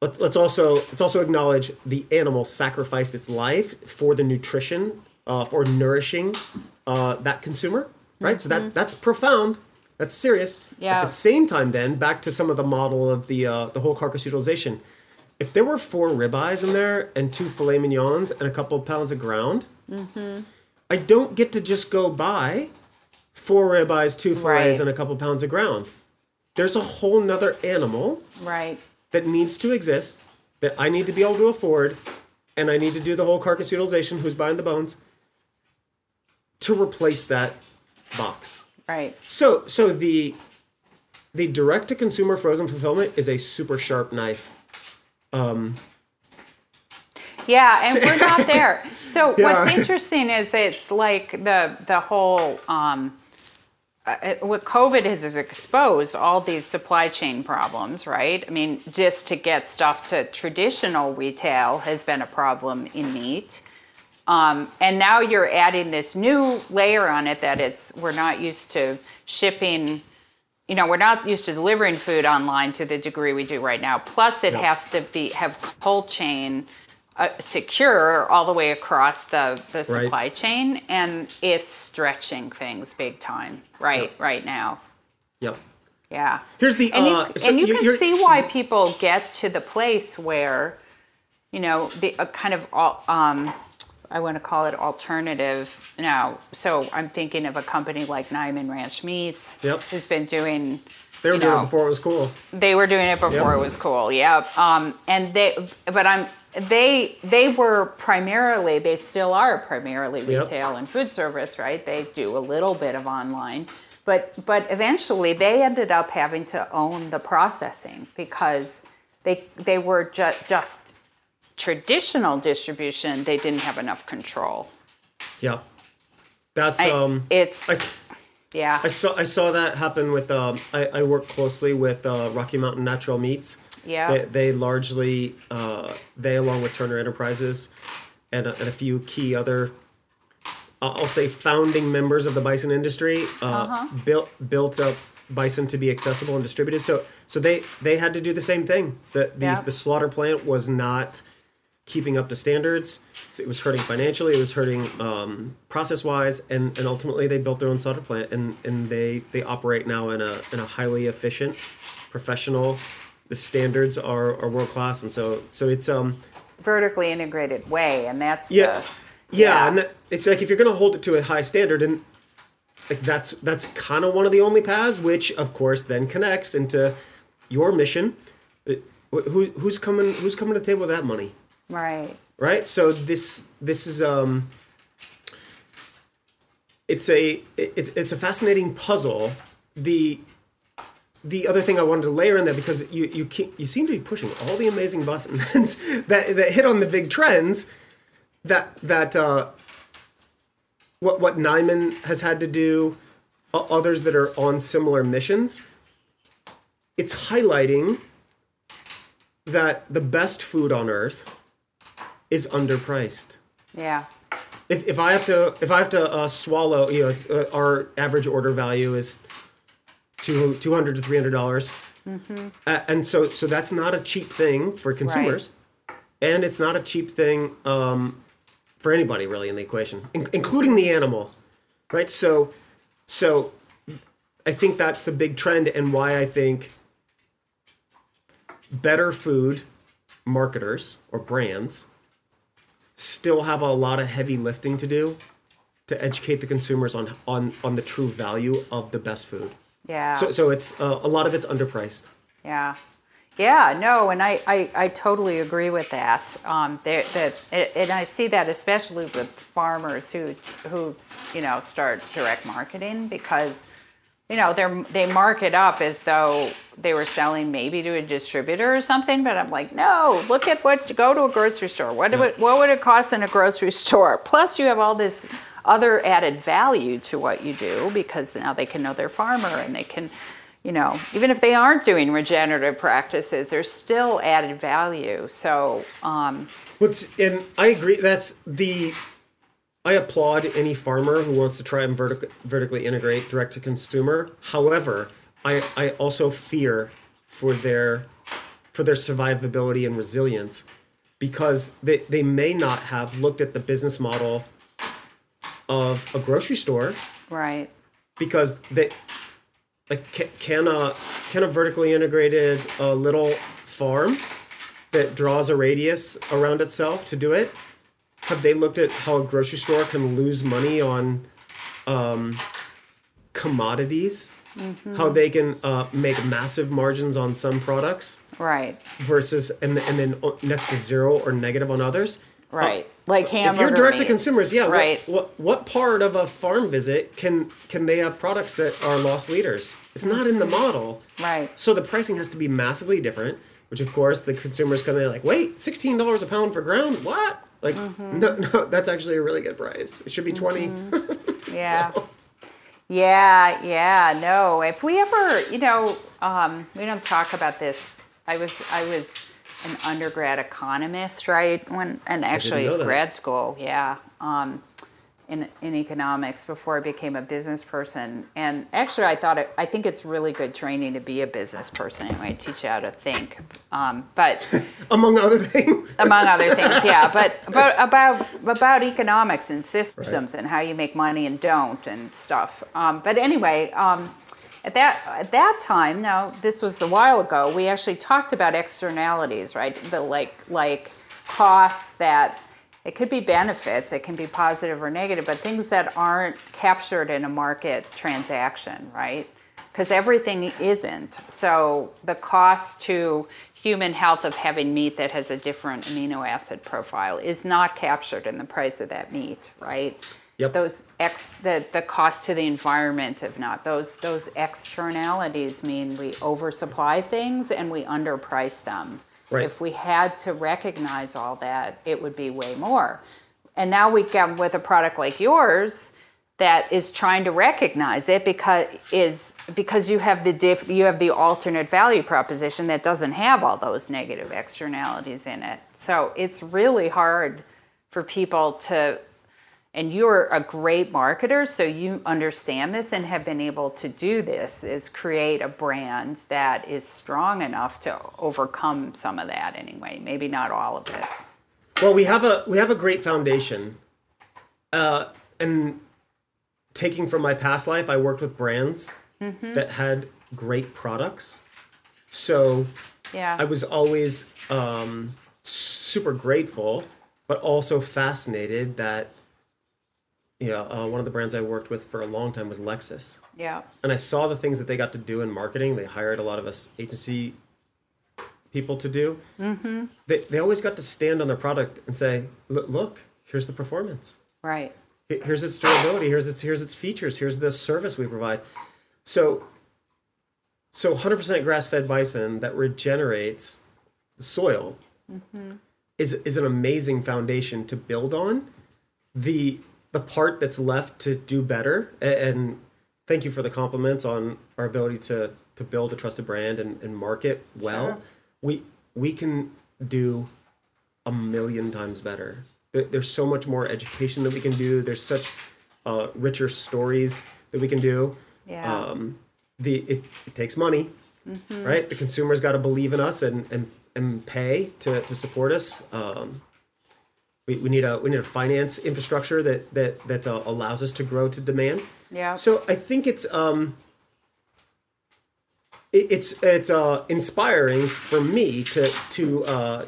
let's, let's also let's also acknowledge the animal sacrificed its life for the nutrition, uh, for nourishing uh, that consumer, right? So that that's profound. That's serious. Yeah. At the same time, then back to some of the model of the uh, the whole carcass utilization. If there were four ribeyes in there and two filet mignons and a couple of pounds of ground, I don't get to just go buy four ribeyes, two fillets, Right. and a couple pounds of ground. There's a whole nother animal Right. that needs to exist that I need to be able to afford, and I need to do the whole carcass utilization. Who's buying the bones? To replace that box. Right. So so the the direct to consumer frozen fulfillment is a super sharp knife. Um, Yeah, and we're not [LAUGHS] there. So Yeah. what's interesting is it's like the the whole um, uh, what COVID has is exposed all these supply chain problems, right? I mean, just to get stuff to traditional retail has been a problem in meat. Um, and now you're adding this new layer on it that it's we're not used to shipping you know we're not used to delivering food online to the degree we do right now plus it Yeah. has to be have cold chain uh, secure all the way across the, the Right. supply chain and it's stretching things big time right Yeah. right now Yep. yeah Here's the and you, uh, so and you can see why people get to the place where you know the a kind of al- um, I want to call it alternative now. So I'm thinking of a company like Niman Ranch Meats, Yep. who's been doing. they were you doing know, it before it was cool. They were doing it before Yep. it was cool. Yeah. Um, and they, but I'm they they were primarily they still are primarily Yep. retail and food service, right? They do a little bit of online. But, but eventually they ended up having to own the processing because they they were ju- just traditional distribution they didn't have enough control Yeah. That's I- um. it's I, yeah I saw I saw that happen with um. I, I work closely with uh, Rocky Mountain Natural Meats. Yeah. They, they largely uh, they along with Turner Enterprises, and a, and a few key other. uh, I'll say founding members of the bison industry uh, Uh-huh. built built up bison to be accessible and distributed. So so they they had to do the same thing. The the, Yeah. the slaughter plant was not keeping up to standards. So it was hurting financially. It was hurting um, process wise, and, and ultimately they built their own slaughter plant, and, and they they operate now in a in a highly efficient, professional. The standards are, are world class, and so so it's um vertically integrated way and that's yeah the, yeah, yeah. and that- it's like if you're gonna hold it to a high standard, and like that's that's kind of one of the only paths, which of course then connects into your mission. Uh, Who who's coming who's coming to the table with that money? right right so this this is um it's a it, it's a fascinating puzzle the the other thing I wanted to layer in there because you you you seem to be pushing all the amazing buttons [LAUGHS] that that hit on the big trends that that uh, what what Niman has had to do, others that are on similar missions. It's highlighting that the best food on earth is underpriced. yeah If, if I have to if I have to uh, swallow, you know, it's, uh, our average order value is two two hundred to three hundred dollars, uh, and so so that's not a cheap thing for consumers, and it's not a cheap thing um, for anybody really in the equation, in- including the animal, right? So so I think that's a big trend, and why I think better food marketers or brands still have a lot of heavy lifting to do to educate the consumers on on on the true value of the best food. Yeah. So so it's uh, a lot of it's underpriced. Yeah. Yeah, no, and I, I, I totally agree with that. Um, that, and I see that especially with farmers who, who, you know, start direct marketing because, you know, they're they mark it up as though they were selling maybe to a distributor or something. But I'm like, no, look at what go to a grocery store. What would what would it cost in a grocery [LAUGHS] store? Plus, you have all this other added value to what you do because now they can know their farmer and they can you know, even if they aren't doing regenerative practices, there's still added value. So, um, What's and I agree. That's the I applaud any farmer who wants to try and vertic- vertically integrate direct to consumer. However, I I also fear for their for their survivability and resilience because they, they may not have looked at the business model of a grocery store right. because they like ca- can a can a vertically integrated uh, little farm that draws a radius around itself to do it have they looked at how a grocery store can lose money on um, commodities how they can uh, make massive margins on some products Right. versus and, and then next to zero or negative on others Right. Like hamburger. if you're direct to consumers, yeah. Right. What, what part of a farm visit can can they have products that are loss leaders? It's not in the model. Right. So the pricing has to be massively different. Which of course the consumers come in like, wait, sixteen dollars a pound for ground? What? Like, Mm-hmm. no, no, [LAUGHS] that's actually a really good price. It should be 20 [LAUGHS] Yeah. Yeah, yeah, no. If we ever, you know, um, we don't talk about this. I was, I was an undergrad economist, right? When and actually grad school, yeah, um, in in economics before I became a business person. And actually, I thought it. I think it's really good training to be a business person. Anyway, teach you how to think. Um, but [LAUGHS] among other things. [LAUGHS] among other things yeah [LAUGHS] but but about about economics and systems and how you make money and don't and stuff um, but anyway um, at that at that time now this was a while ago we actually talked about externalities right? The like like costs that it could be benefits it can be positive or negative but things that aren't captured in a market transaction right? Because everything isn't. So the cost to human health of having meat that has a different amino acid profile is not captured in the price of that meat, right? Yep. Those ex the, the cost to the environment if not those those externalities mean we oversupply things and we underprice them. Right. If we had to recognize all that, it would be way more. And now we come with a product like yours that is trying to recognize it because is because you have the diff, you have the alternate value proposition that doesn't have all those negative externalities in it. So it's really hard for people to and you're a great marketer so you understand this and have been able to do this is create a brand that is strong enough to overcome some of that anyway maybe not all of it. Well, we have a we have a great foundation, uh, and taking from my past life, I worked with brands that had great products. So yeah. I was always um, super grateful, but also fascinated that you know uh, one of the brands I worked with for a long time was Lexus, yeah and I saw the things that they got to do in marketing. They hired a lot of us agency people to do. Mm-hmm. They they always got to stand on their product and say, "Look, look here's the performance." right here's its durability here's its here's its features here's the service we provide so so 100% grass-fed bison that regenerates the soil is is an amazing foundation to build on the the part that's left to do better and, thank you for the compliments on our ability to to build a trusted brand and, and market well Sure. we we can do a million times better. There's so much more education that we can do. There's such uh, richer stories that we can do. Yeah. Um, the it, it takes money, Mm-hmm. right? The consumer's got to believe in us and and, and pay to, to support us. Um, we, we need a we need a finance infrastructure that that that uh, allows us to grow to demand. yeah So I think it's um it, it's it's uh inspiring for me to to uh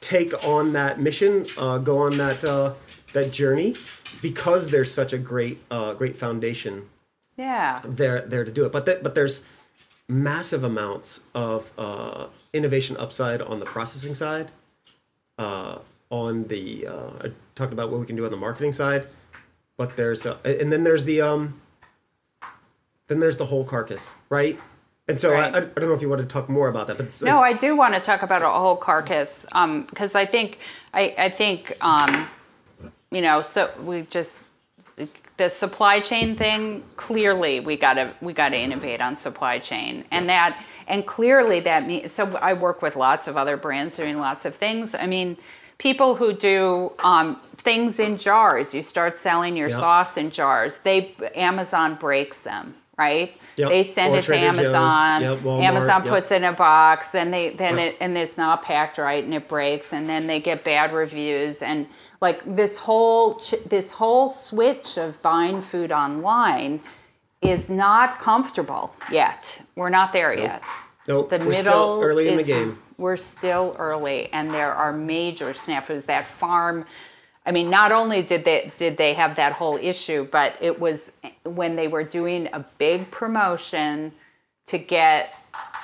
take on that mission, uh go on that uh that journey because there's such a great uh great foundation Yeah. there there to do it. But th- but there's massive amounts of uh, innovation upside on the processing side. Uh, on the uh, I talked about what we can do on the marketing side, but there's uh, and then there's the um, then there's the whole carcass, right? And so Right. I, I don't know if you want to talk more about that, but No, I do want to talk about a whole carcass because I think I, I think um, you know so we just the supply chain thing clearly we got to we got to innovate on supply chain and that and clearly that means so I work with lots of other brands doing lots of things. I mean people who do um, things in jars you start selling your Yeah. sauce in jars they amazon breaks them right Yep. they send Or it to Trader Joe's. amazon Yep, Walmart. amazon Yep. puts it in a box then they then Yep. it and it's not packed right and it breaks and then they get bad reviews and like this whole ch- this whole switch of buying food online is not comfortable yet we're not there yet nope, the we're middle still early in the is- game. We're still early, and there are major snafus. That farm, I mean, not only did they did they have that whole issue, but it was when they were doing a big promotion to get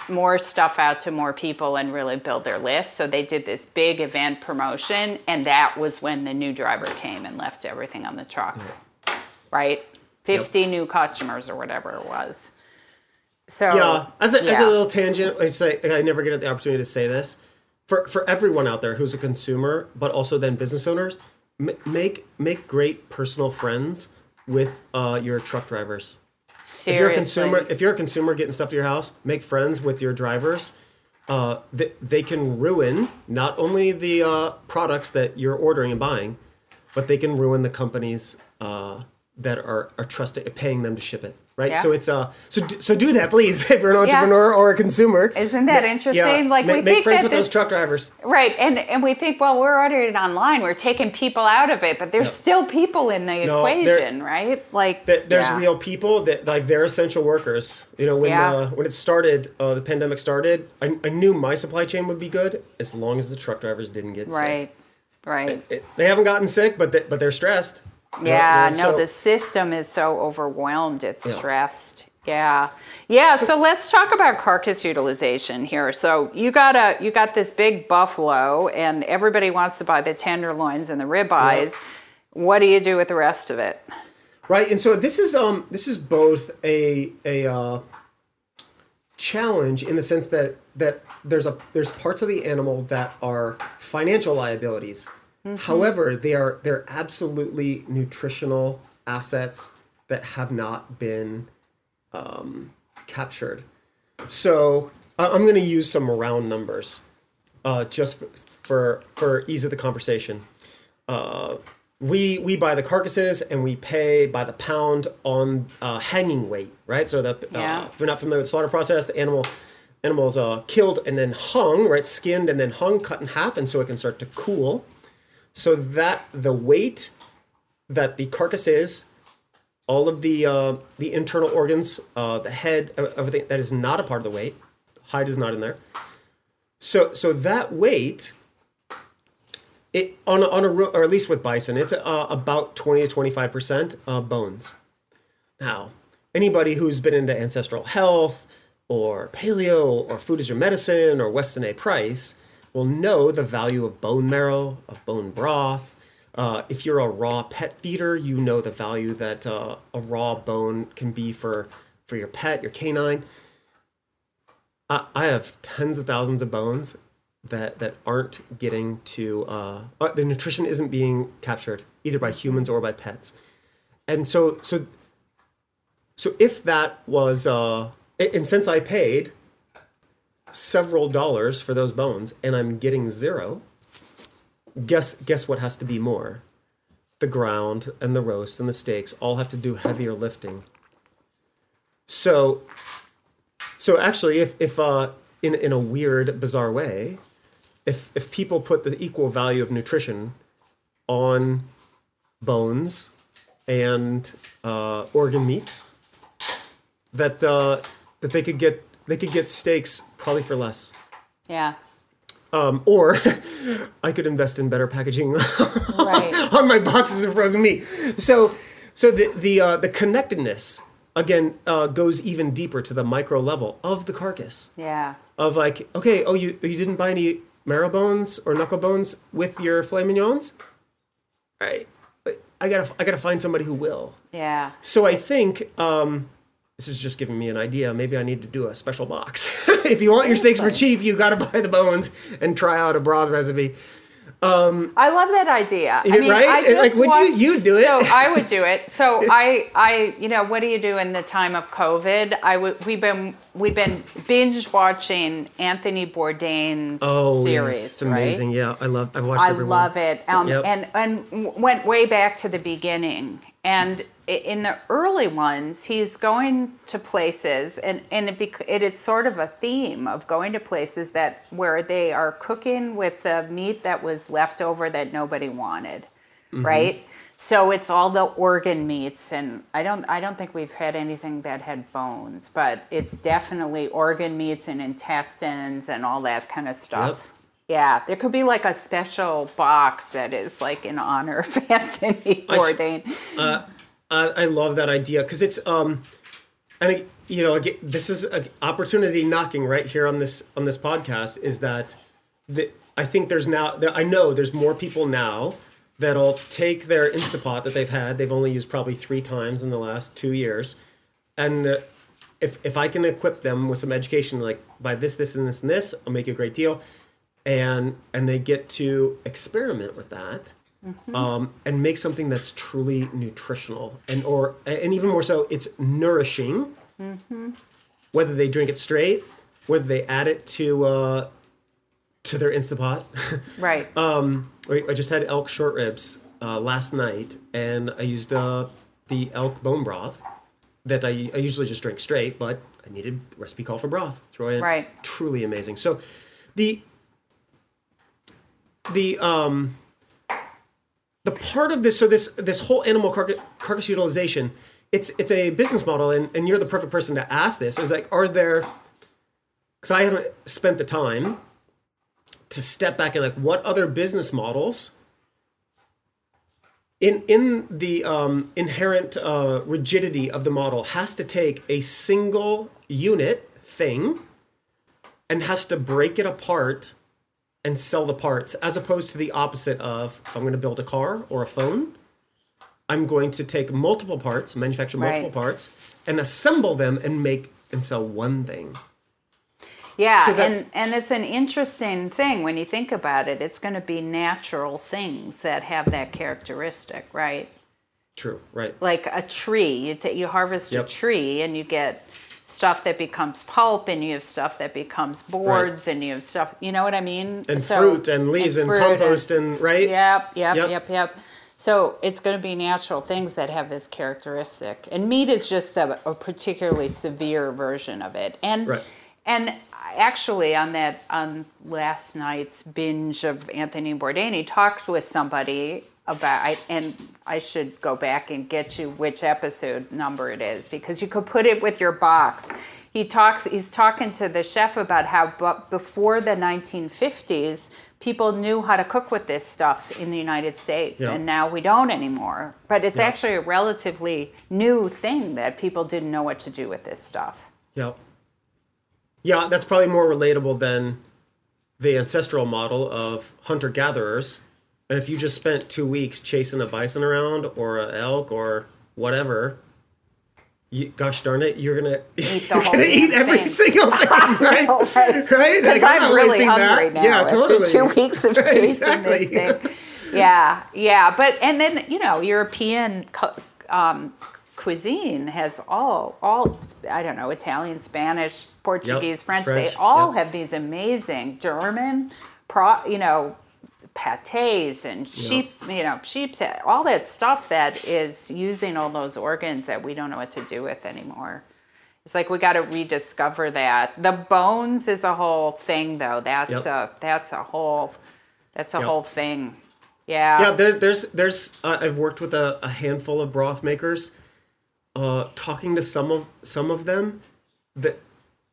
more stuff out to more people and really build their list. So they did this big event promotion, and that was when the new driver came and left everything on the truck. Right, fifty new customers or whatever it was. So Yeah, as a, as a little tangent, I say I never get the opportunity to say this. For for everyone out there who's a consumer, but also then business owners, m- make make great personal friends with uh, your truck drivers. Seriously. If you're a consumer, if you're a consumer getting stuff to your house, make friends with your drivers. Uh, they, they can ruin not only the uh, products that you're ordering and buying, but they can ruin the companies uh, that are are trusting, paying them to ship it. Right. Yeah. So it's uh so do, so do that please [LAUGHS] if you're an Yeah. entrepreneur or a consumer. Isn't that Ma- interesting? Like, ma- we make think friends that with this- those truck drivers. Right, and and we think, well, we're ordering it online. We're taking people out of it, but there's Yeah. still people in the No, equation, right? Like, that there's yeah. real people that like they're essential workers. You know, when Yeah. uh, when it started, uh, the pandemic started, I, I knew my supply chain would be good as long as the truck drivers didn't get sick. right, right. It- they haven't gotten sick, but they, but they're stressed. Yeah, no, so- the system is so overwhelmed, it's Yeah. stressed. Yeah. Yeah, so, let's talk about carcass utilization here. So you got a you got this big buffalo and everybody wants to buy the tenderloins and the ribeyes. What do you do with the rest of it? Right, and so this is um this is both a a uh, challenge in the sense that that there's a there's parts of the animal that are financial liabilities. However, they are they're absolutely nutritional assets that have not been um, captured. So I'm going to use some round numbers, uh, just for for ease of the conversation we we buy the carcasses and we pay by the pound on uh, hanging weight, right? So that Yeah. uh, if you're not familiar with the slaughter process, the animal animal's uh, killed and then hung, right? Skinned and then hung, cut in half, and so it can start to cool. So that the weight that the carcass is, all of the uh, the internal organs, uh, the head, everything that is not a part of the weight. Hide is not in there. So so that weight it on a, on a or at least with bison, it's uh, about twenty to twenty five percent bones. Now, anybody who's been into ancestral health or paleo or food is your medicine or Weston A. Price will know the value of bone marrow, of bone broth. Uh, if you're a raw pet feeder, you know the value that uh, a raw bone can be for for your pet, your canine. I, I have tens of thousands of bones that that aren't getting to uh, uh, the nutrition isn't being captured either by humans or by pets, and so so so if that was uh, and since I paid several dollars for those bones and I'm getting zero, guess guess what has to be more? The ground and the roast and the steaks all have to do heavier lifting. So so actually, if if uh, in in a weird, bizarre way, if if people put the equal value of nutrition on bones and uh, organ meats, that uh, that they could get they could get steaks probably for less. Yeah. Um, or [LAUGHS] I could invest in better packaging [LAUGHS] Right. on my boxes of frozen meat. So, so the the uh, the connectedness again uh, goes even deeper to the micro level of the carcass Yeah. of like, okay, oh, you you didn't buy any marrow bones or knuckle bones with your filet mignons, All right? I gotta I gotta find somebody who will. Yeah. So I think um, this is just giving me an idea. Maybe I need to do a special box. [LAUGHS] if you want your steaks for cheap, you got to buy the bones and try out a broth recipe. Um, I love that idea. I mean, Right? I And, like, just would you- you'd do it. So I would do it. So [LAUGHS] I, I, you know, what do you do in the time of COVID? I would. We've been, we've been binge watching Anthony Bourdain's Oh, series. yes, it's right? amazing. Yeah, I love. I've watched. I every one. love it. Um, Yep. and and went way back to the beginning. And in the early ones, he's going to places, and and it, bec- it it's sort of a theme of going to places that where they are cooking with the meat that was left over that nobody wanted, Mm-hmm. right? So it's all the organ meats, and I don't I don't think we've had anything that had bones, but it's definitely organ meats and intestines and all that kind of stuff. Yep. Yeah, there could be like a special box that is like in honor of [LAUGHS] Anthony I s- Bourdain. I, I love that idea because it's um, and you know, this is an opportunity knocking right here on this on this podcast. Is that the I think there's now I know there's more people now that'll take their Instapot that they've had they've only used probably three times in the last two years, and uh, if if I can equip them with some education like buy this this and this and this, I'll make you a great deal, and and they get to experiment with that um, and make something that's truly nutritional and or and even more so it's nourishing. Whether they drink it straight whether they add it to uh, to their instapot. [LAUGHS] Right. um, I just had elk short ribs uh, last night and I used uh, the elk bone broth that I, I usually just drink straight but I needed recipe call for broth. Throw it in Right. truly amazing. So the the um the part of this so this this whole animal carcass, carcass utilization it's it's a business model and, and you're the perfect person to ask this. Is like are there because i haven't spent the time to step back and like what other business models in in the um, inherent uh, rigidity of the model has to take a single unit thing and has to break it apart and sell the parts as opposed to the opposite of if I'm going to build a car or a phone, I'm going to take multiple parts, manufacture multiple Right. parts, and assemble them and make and sell one thing. yeah, so and and it's an interesting thing when you think about it. It's going to be natural things that have that characteristic, right? True, right? Like a tree, you ta you harvest Yep. a tree and you get stuff that becomes pulp, and you have stuff that becomes boards, and you have stuff. You know what I mean? And So- fruit and leaves and, fruit compost and, right? Yep, yep, Yep. yep, yep. So it's going to be natural things that have this characteristic, and meat is just a, a particularly severe version of it. And Right. and actually, on that on last night's binge of Anthony Bourdain, he talked with somebody about, I, and I should go back and get you which episode number it is because you could put it with your box. He talks. He's talking to the chef about how, but before the 1950s, people knew how to cook with this stuff in the United States, Yeah. and now we don't anymore. But it's Yeah. actually a relatively new thing that people didn't know what to do with this stuff. Yeah. Yeah, that's probably more relatable than the ancestral model of hunter gatherers. And if you just spent two weeks chasing a bison around or an elk or whatever, you, gosh darn it, you're gonna Eat [LAUGHS] you're gonna eat every thing. single thing, [LAUGHS] right? know, right? right? Like, I'm, not really hungry that. now Yeah, after totally. two weeks of [LAUGHS] chasing Exactly. this thing. Yeah, yeah, but and then you know European um, cuisine has all all I don't know Italian, Spanish, Portuguese, French. French, They all yep. have these amazing German, pro you know pates and sheep you know sheep's head, all that stuff that is using all those organs that we don't know what to do with anymore. It's like we got to rediscover that. The bones is a whole thing, though. That's Yep. a that's a whole that's a Yep. whole thing. Yeah. Yeah, there, there's there's uh, I've worked with a, a handful of broth makers. Uh, talking to some of some of them, that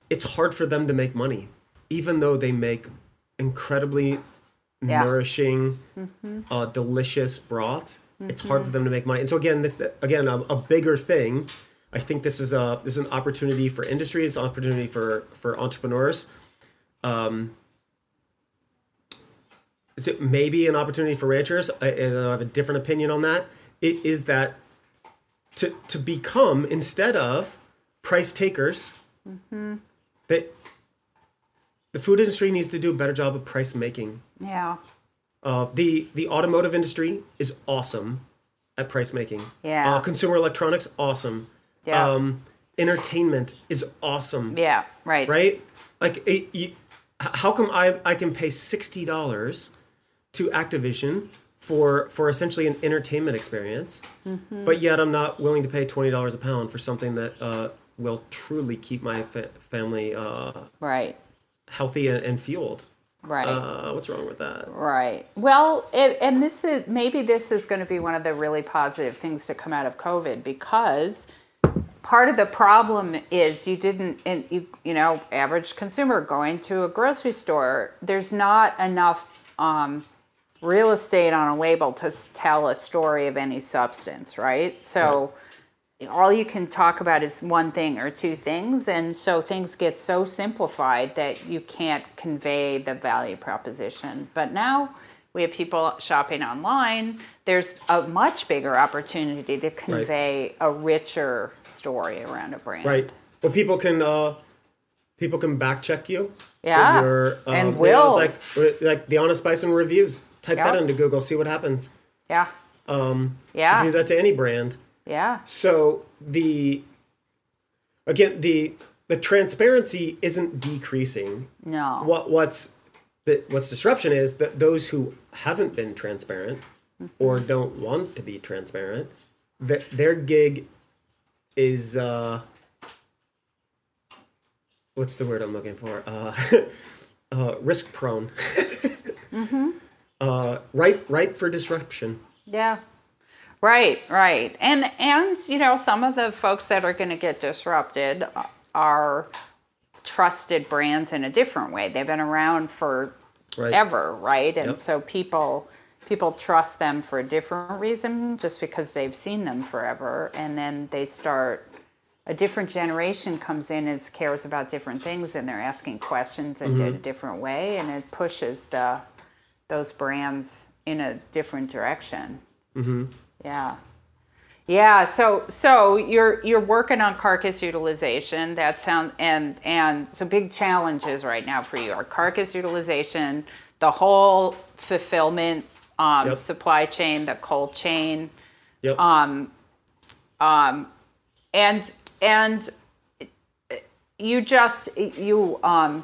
it's hard for them to make money, even though they make incredibly Yeah. nourishing, uh, delicious broths. It's hard for them to make money, and so again, this, again, a, a bigger thing I think this is a this is an opportunity for industries, opportunity for for entrepreneurs. Um, is it maybe an opportunity for ranchers? I, I have a different opinion on that. It is that to to become instead of price takers, that the food industry needs to do a better job of price making. Yeah. Uh, the the automotive industry is awesome at price making. Yeah. Uh, consumer electronics, awesome. Yeah. Um, entertainment is awesome. Yeah. Right. Right? Like, it, you, how come I I can pay sixty dollars to Activision for for essentially an entertainment experience, Mm-hmm. but yet I'm not willing to pay twenty dollars a pound for something that uh, will truly keep my fa- family uh, Right. Healthy and, and fueled. Right. Uh, what's wrong with that? Right. Well, it, and this is maybe this is going to be one of the really positive things to come out of COVID because part of the problem is you didn't, and you, you know, average consumer going to a grocery store. There's not enough um, real estate on a label to tell a story of any substance, right? So. All you can talk about is one thing or two things, and so things get so simplified that you can't convey the value proposition. But now we have people shopping online. There's a much bigger opportunity to convey a richer story around a brand. Right. But people can uh, people can back check you. Yeah, your, um, and you know, will. like like the honest bison reviews. Type that into Google, see what happens. Yeah. Um, Yeah. Do that to any brand. Yeah. So the again the the transparency isn't decreasing. No. What what's the, what's disruption is that those who haven't been transparent or don't want to be transparent, that their gig is uh what's the word I'm looking for? Uh, [LAUGHS] uh risk prone. [LAUGHS] mhm. Uh ripe ripe for disruption. Yeah. Right, right. And and you know, some of the folks that are going to get disrupted are trusted brands in a different way. They've been around for Right. ever, right? And Yep. so people people trust them for a different reason just because they've seen them forever and then they start a different generation comes in and cares about different things and they're asking questions in a different way and it pushes the those brands in a different direction. Mm-hmm. Yeah. Yeah, so so you're you're working on carcass utilization. That sounds and and so big challenges right now for you are carcass utilization, the whole fulfillment um, Yep. supply chain, the cold chain, Yep. Um, um, and and you just you um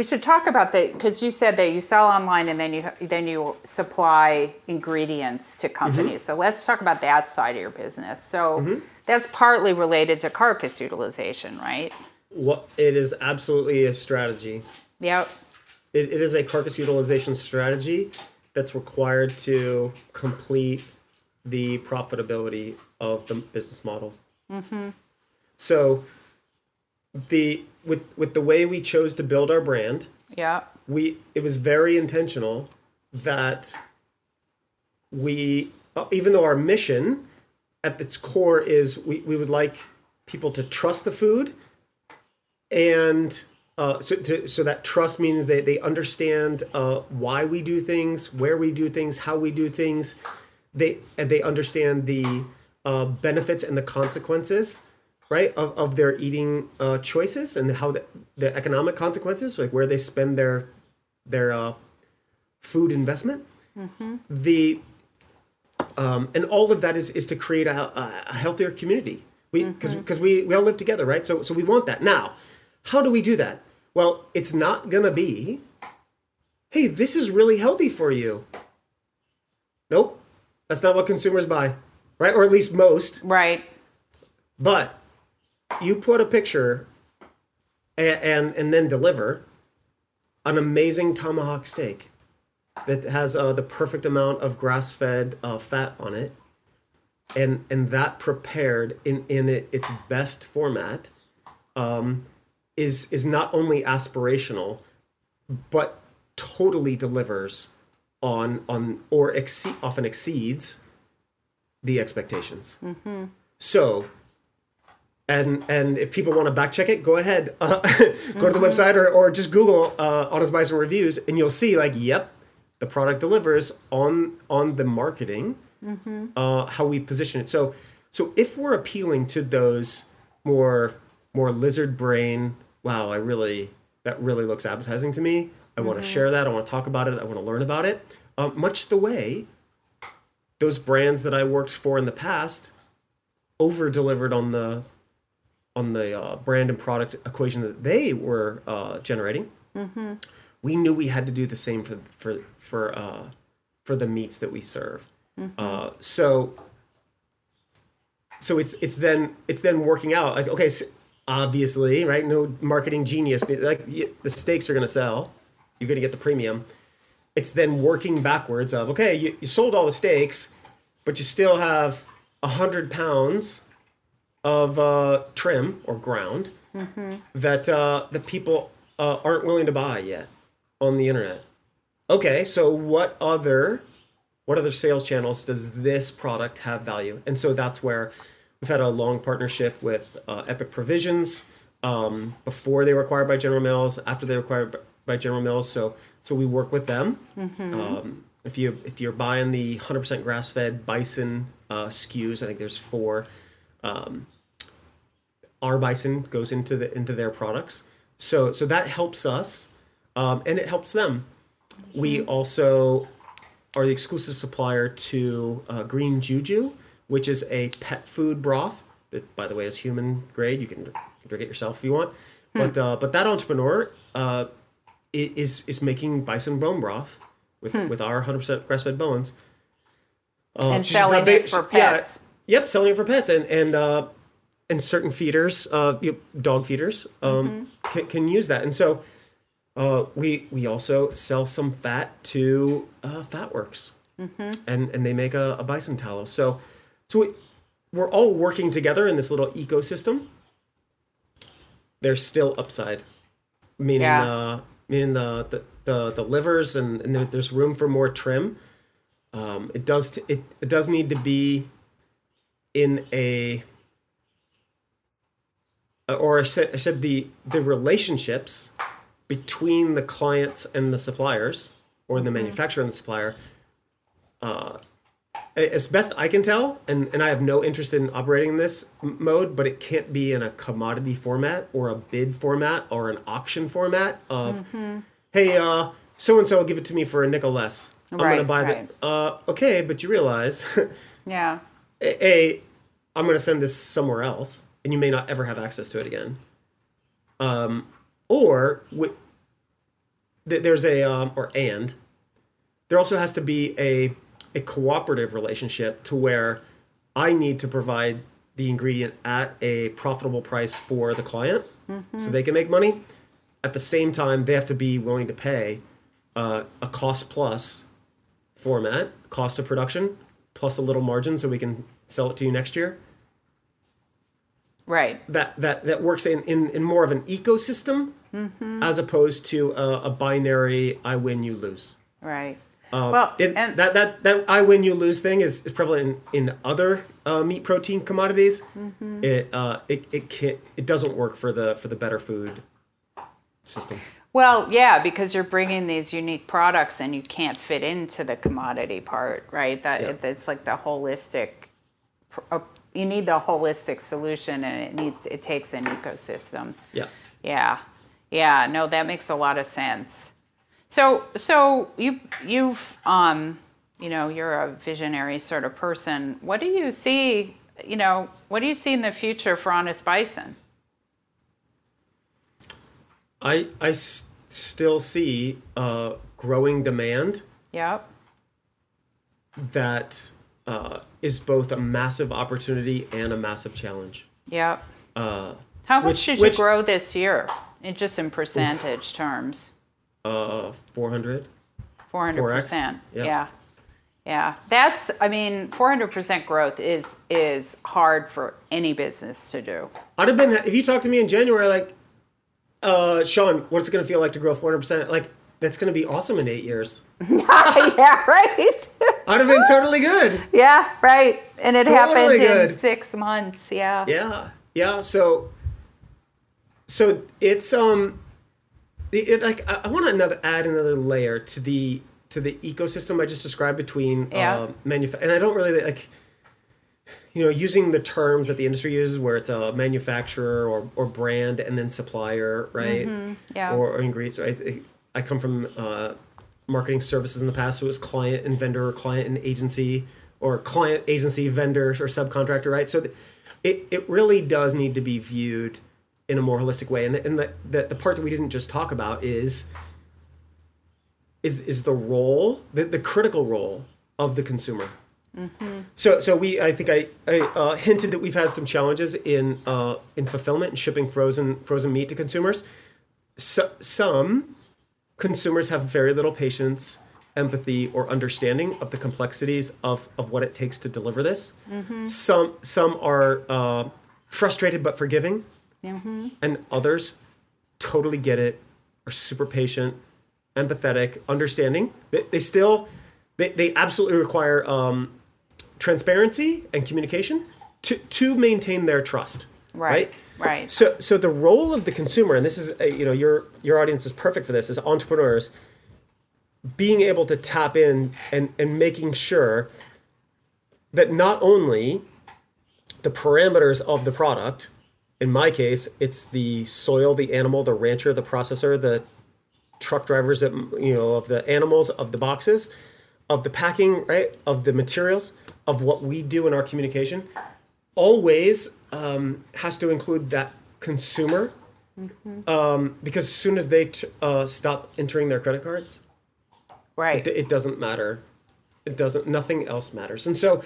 we should talk about that because you said that you sell online and then you then you supply ingredients to mm-hmm. companies. So let's talk about that side of your business. So mm-hmm. that's partly related to carcass utilization right? What it is absolutely a strategy. yep. It, it is a carcass utilization strategy that's required to complete the profitability of the business model. Mm-hmm. So, the with with the way we chose to build our brand, Yeah. we it was very intentional that we uh, even though our mission at its core is we, we would like people to trust the food and uh, so, to, so that trust means they, they understand uh, why we do things where we do things how we do things they and they understand the uh, benefits and the consequences right of, of their eating uh, choices and how the, the economic consequences like where they spend their their uh, food investment. The um, and all of that is is to create a, a, a healthier community. We because because we we all live together right? So so we want that. Now how do we do that? Well it's not gonna be hey this is really healthy for you. Nope. That's not what consumers buy right? Or at least most. Right. But you put a picture and, and and then deliver an amazing tomahawk steak that has uh, the perfect amount of grass-fed uh, fat on it, and and that prepared in in it, its best format, um, is is not only aspirational, but totally delivers on on or exceed often exceeds the expectations. So and and if people want to back check it, go ahead, uh, [LAUGHS] go to the website or, or just Google uh, Honest Bison reviews, and you'll see like, yep, the product delivers on on the marketing, uh, how we position it. So so if we're appealing to those more more lizard brain, wow, I really that really looks appetizing to me. I want to share that. I want to talk about it. I want to learn about it. Um, much the way those brands that I worked for in the past over delivered on the on the uh, brand and product equation that they were uh, generating. We knew we had to do the same for for for uh, for the meats that we serve. Uh, so so it's it's then it's then working out. Like okay s obviously right no marketing genius like the steaks are going to sell. You're going to get the premium. It's then working backwards of okay you, you sold all the steaks but you still have a hundred pounds of uh, trim or ground that uh, the people uh, aren't willing to buy yet on the internet. Okay so what other what other sales channels does this product have value? And so that's where we've had a long partnership with uh, epic provisions um, before they were acquired by general mills after they were acquired by general mills. So so we work with them. Um, if you if you're buying the 100% grass-fed bison uh, SKUs i think there's four um, our bison goes into the into their products so so that helps us um, and it helps them we also are the exclusive supplier to uh, Green Juju, which is a pet food broth that, by the way, is human grade. You can drink it yourself if you want. But uh, but that entrepreneur uh, is is making bison bone broth with with our 100% grass fed bones. Uh, And selling big- it for yeah, pets. Yep, selling it for pets and and uh, and certain feeders, uh, dog feeders, um, can, can use that. And so uh, we we also sell some fat to uh, Fatworks, and and they make a, a bison tallow. So so we, we're all working together in this little ecosystem. There's still upside, meaning Yeah. uh, meaning the, the the the livers and and there's room for more trim. Um, it does t- it it does need to be in a or I said, I said the the relationships between the clients and the suppliers or the manufacturer and the supplier uh, as best i can tell and, and i have no interest in operating in this m- mode but it can't be in a commodity format or a bid format or an auction format of hey uh so and so give it to me for a nickel less i'm gonna buy right. the uh okay but you realize [LAUGHS] Yeah. A, I'm going to send this somewhere else, and you may not ever have access to it again. Um, or th- there's a um, or and there also has to be a a cooperative relationship to where I need to provide the ingredient at a profitable price for the client, so they can make money. At the same time, they have to be willing to pay uh, a cost plus format, cost of production, plus a little margin so we can sell it to you next year. Right. That that that works in in, in more of an ecosystem as opposed to a, a binary I win you lose. Right. Uh, well, it, and that that that I win you lose thing is, is prevalent in, in other uh, meat protein commodities. Mm-hmm. It uh it, it can't it doesn't work for the for the better food system. Well, yeah, because you're bringing these unique products and you can't fit into the commodity part, right? That Yeah. it, it's like the holistic. uh, You need the holistic solution, and it needs it takes an ecosystem. Yeah. Yeah, yeah. No, that makes a lot of sense. So, so you you've um, you know, you're a visionary sort of person. What do you see? You know, what do you see in the future for Honest Bison? I I s- still see uh, growing demand Yep. that uh, is both a massive opportunity and a massive challenge. Yep. Uh, How much which- should which- you grow this year, in just in percentage terms? uh, 400. Four hundred percent. yeah. Yeah. Yeah. That's. I mean, four hundred percent growth is is hard for any business to do. I'd have been if you talked to me in January, like, uh, Sean, what's it going to feel like to grow 400 percent? Like, that's going to be awesome in eight years. [LAUGHS] yeah. Right. [LAUGHS] I'd have been totally good. yeah. Right. And it Totally happened in six months. Yeah. Yeah, Yeah, so so it's um it, it like I, I want to another add another layer to the to the ecosystem I just described between Yeah. um, manufa- and I don't really like you know using the terms that the industry uses where it's a manufacturer or, or brand and then supplier right? Yeah. or, or ingredients. Right I, I come from uh, marketing services in the past so it was client and vendor or client and agency or client agency vendor or subcontractor right? So th- it, it really does need to be viewed in a more holistic way. And, the, and the, the, the part that we didn't just talk about is is is the role the, the critical role of the consumer so so we I think I, I uh, hinted that we've had some challenges in uh, in fulfillment and shipping frozen frozen meat to consumers. So, some consumers have very little patience, empathy, or understanding of the complexities of, of what it takes to deliver this. Some some are uh, frustrated but forgiving, and others totally get it, are super patient, empathetic, understanding. They, they still they, they absolutely require um, transparency and communication to, to maintain their trust. Right, right. So so the role of the consumer, and this is uh, you know your your audience is perfect for this, is entrepreneurs being able to tap in and and making sure that not only the parameters of the product, in my case, it's the soil, the animal, the rancher, the processor, the truck drivers that you know of the animals, of the boxes, of the packing, right, of the materials, of what we do in our communication, always um, has to include that consumer. Um, because as soon as they t- uh, stop entering their credit cards, right. it, it doesn't matter. It doesn't. Nothing else matters. And so,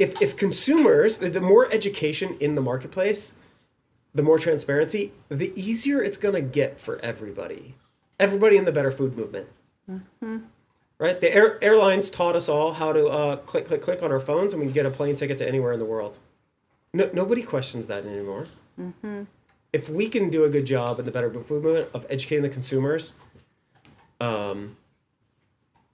if if consumers, the, the more education in the marketplace, the more transparency, the easier it's going to get for everybody. Everybody in the better food movement. Right. The air, airlines taught us all how to uh, click, click, click on our phones, and we can get a plane ticket to anywhere in the world. No, nobody questions that anymore. If we can do a good job in the better food movement of educating the consumers, um,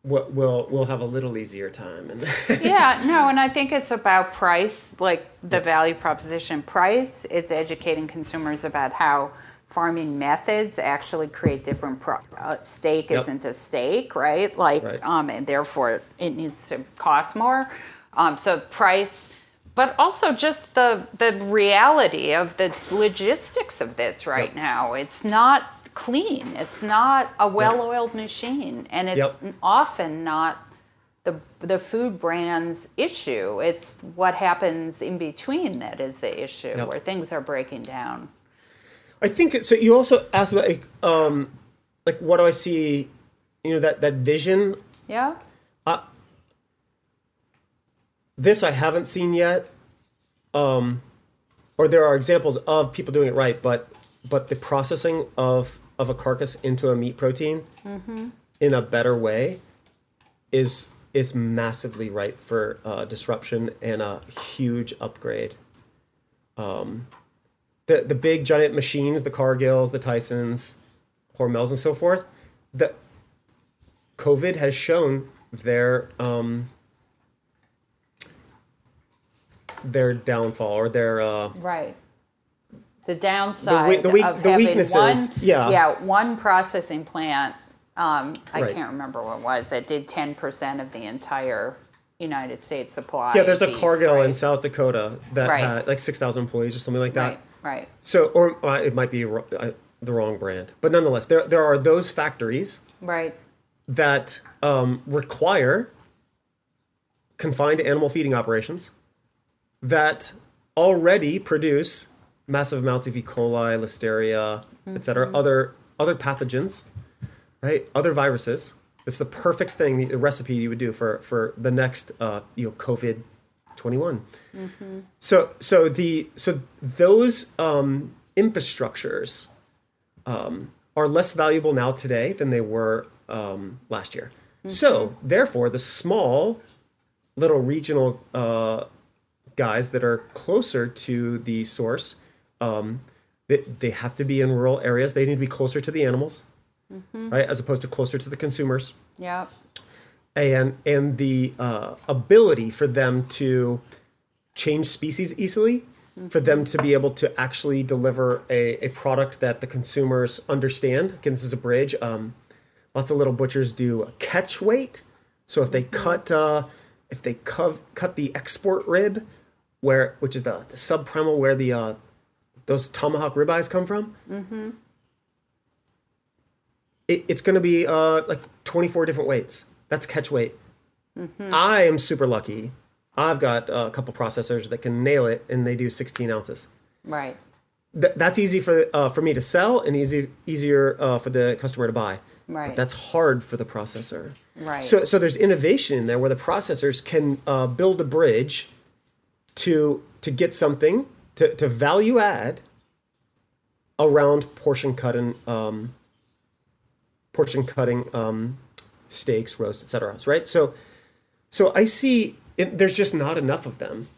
we'll we'll, we'll have a little easier time. And [LAUGHS] yeah, no, and I think it's about price, like the value proposition price. It's educating consumers about how farming methods actually create different pro- uh, steak Yep. isn't a steak, right? Like, Right. um, and therefore it needs to cost more. Um, so price, but also just the the reality of the logistics of this right Yep. now. It's not clean. It's not a well-oiled machine, and it's Yep. often not the the food brand's issue. It's what happens in between that is the issue, Yep. where things are breaking down. I think so. You also asked about like, um, like what do I see? You know that that vision. Yeah. This I haven't seen yet. Um, or there are examples of people doing it right, but but the processing of of a carcass into a meat protein in a better way is is massively ripe for uh, disruption and a huge upgrade. Um, the the big giant machines, the Cargills, the Tysons, Hormels, and so forth. The COVID has shown their um, their downfall or their uh, Right. The downside the weak- of the having weaknesses, one, yeah. yeah, one processing plant. Um, I Right. can't remember what it was that did ten percent of the entire United States supply. yeah. There's a beef, Cargill right? in South Dakota that Right. had like six thousand employees or something like that. Right, right, So, or uh, it might be uh, the wrong brand, but nonetheless, there there are those factories right. that um, require confined animal feeding operations that already produce massive amounts of E. coli, listeria, et cetera, other other pathogens, right? Other viruses. It's the perfect thing, the, the recipe you would do for for the next uh, you know COVID twenty one. So so the so those um, infrastructures um, are less valuable now today than they were um, last year. So therefore, the small little regional uh, guys that are closer to the source, um, they, they have to be in rural areas. They need to be closer to the animals, right, as opposed to closer to the consumers Yep. And and the uh, ability for them to change species easily for them to be able to actually deliver a, a product that the consumers understand. Again, this is a bridge. Um, lots of little butchers do a catch weight. So if they cut uh, if they cut cut the export rib, where which is the, the subprimal where the uh, those tomahawk ribeyes come from, mm-hmm. it, it's going to be uh, like twenty four different weights. That's catch weight. I am super lucky. I've got a couple processors that can nail it, and they do sixteen ounces Right. th- that's easy for uh, for me to sell and easy easier uh, for the customer to buy. Right. But that's hard for the processor. Right. So so there's innovation in there where the processors can uh, build a bridge to to get something to, to value add around portion cutting um, portion cutting um, steaks, roast, etc. Right. So so I see it, there's just not enough of them.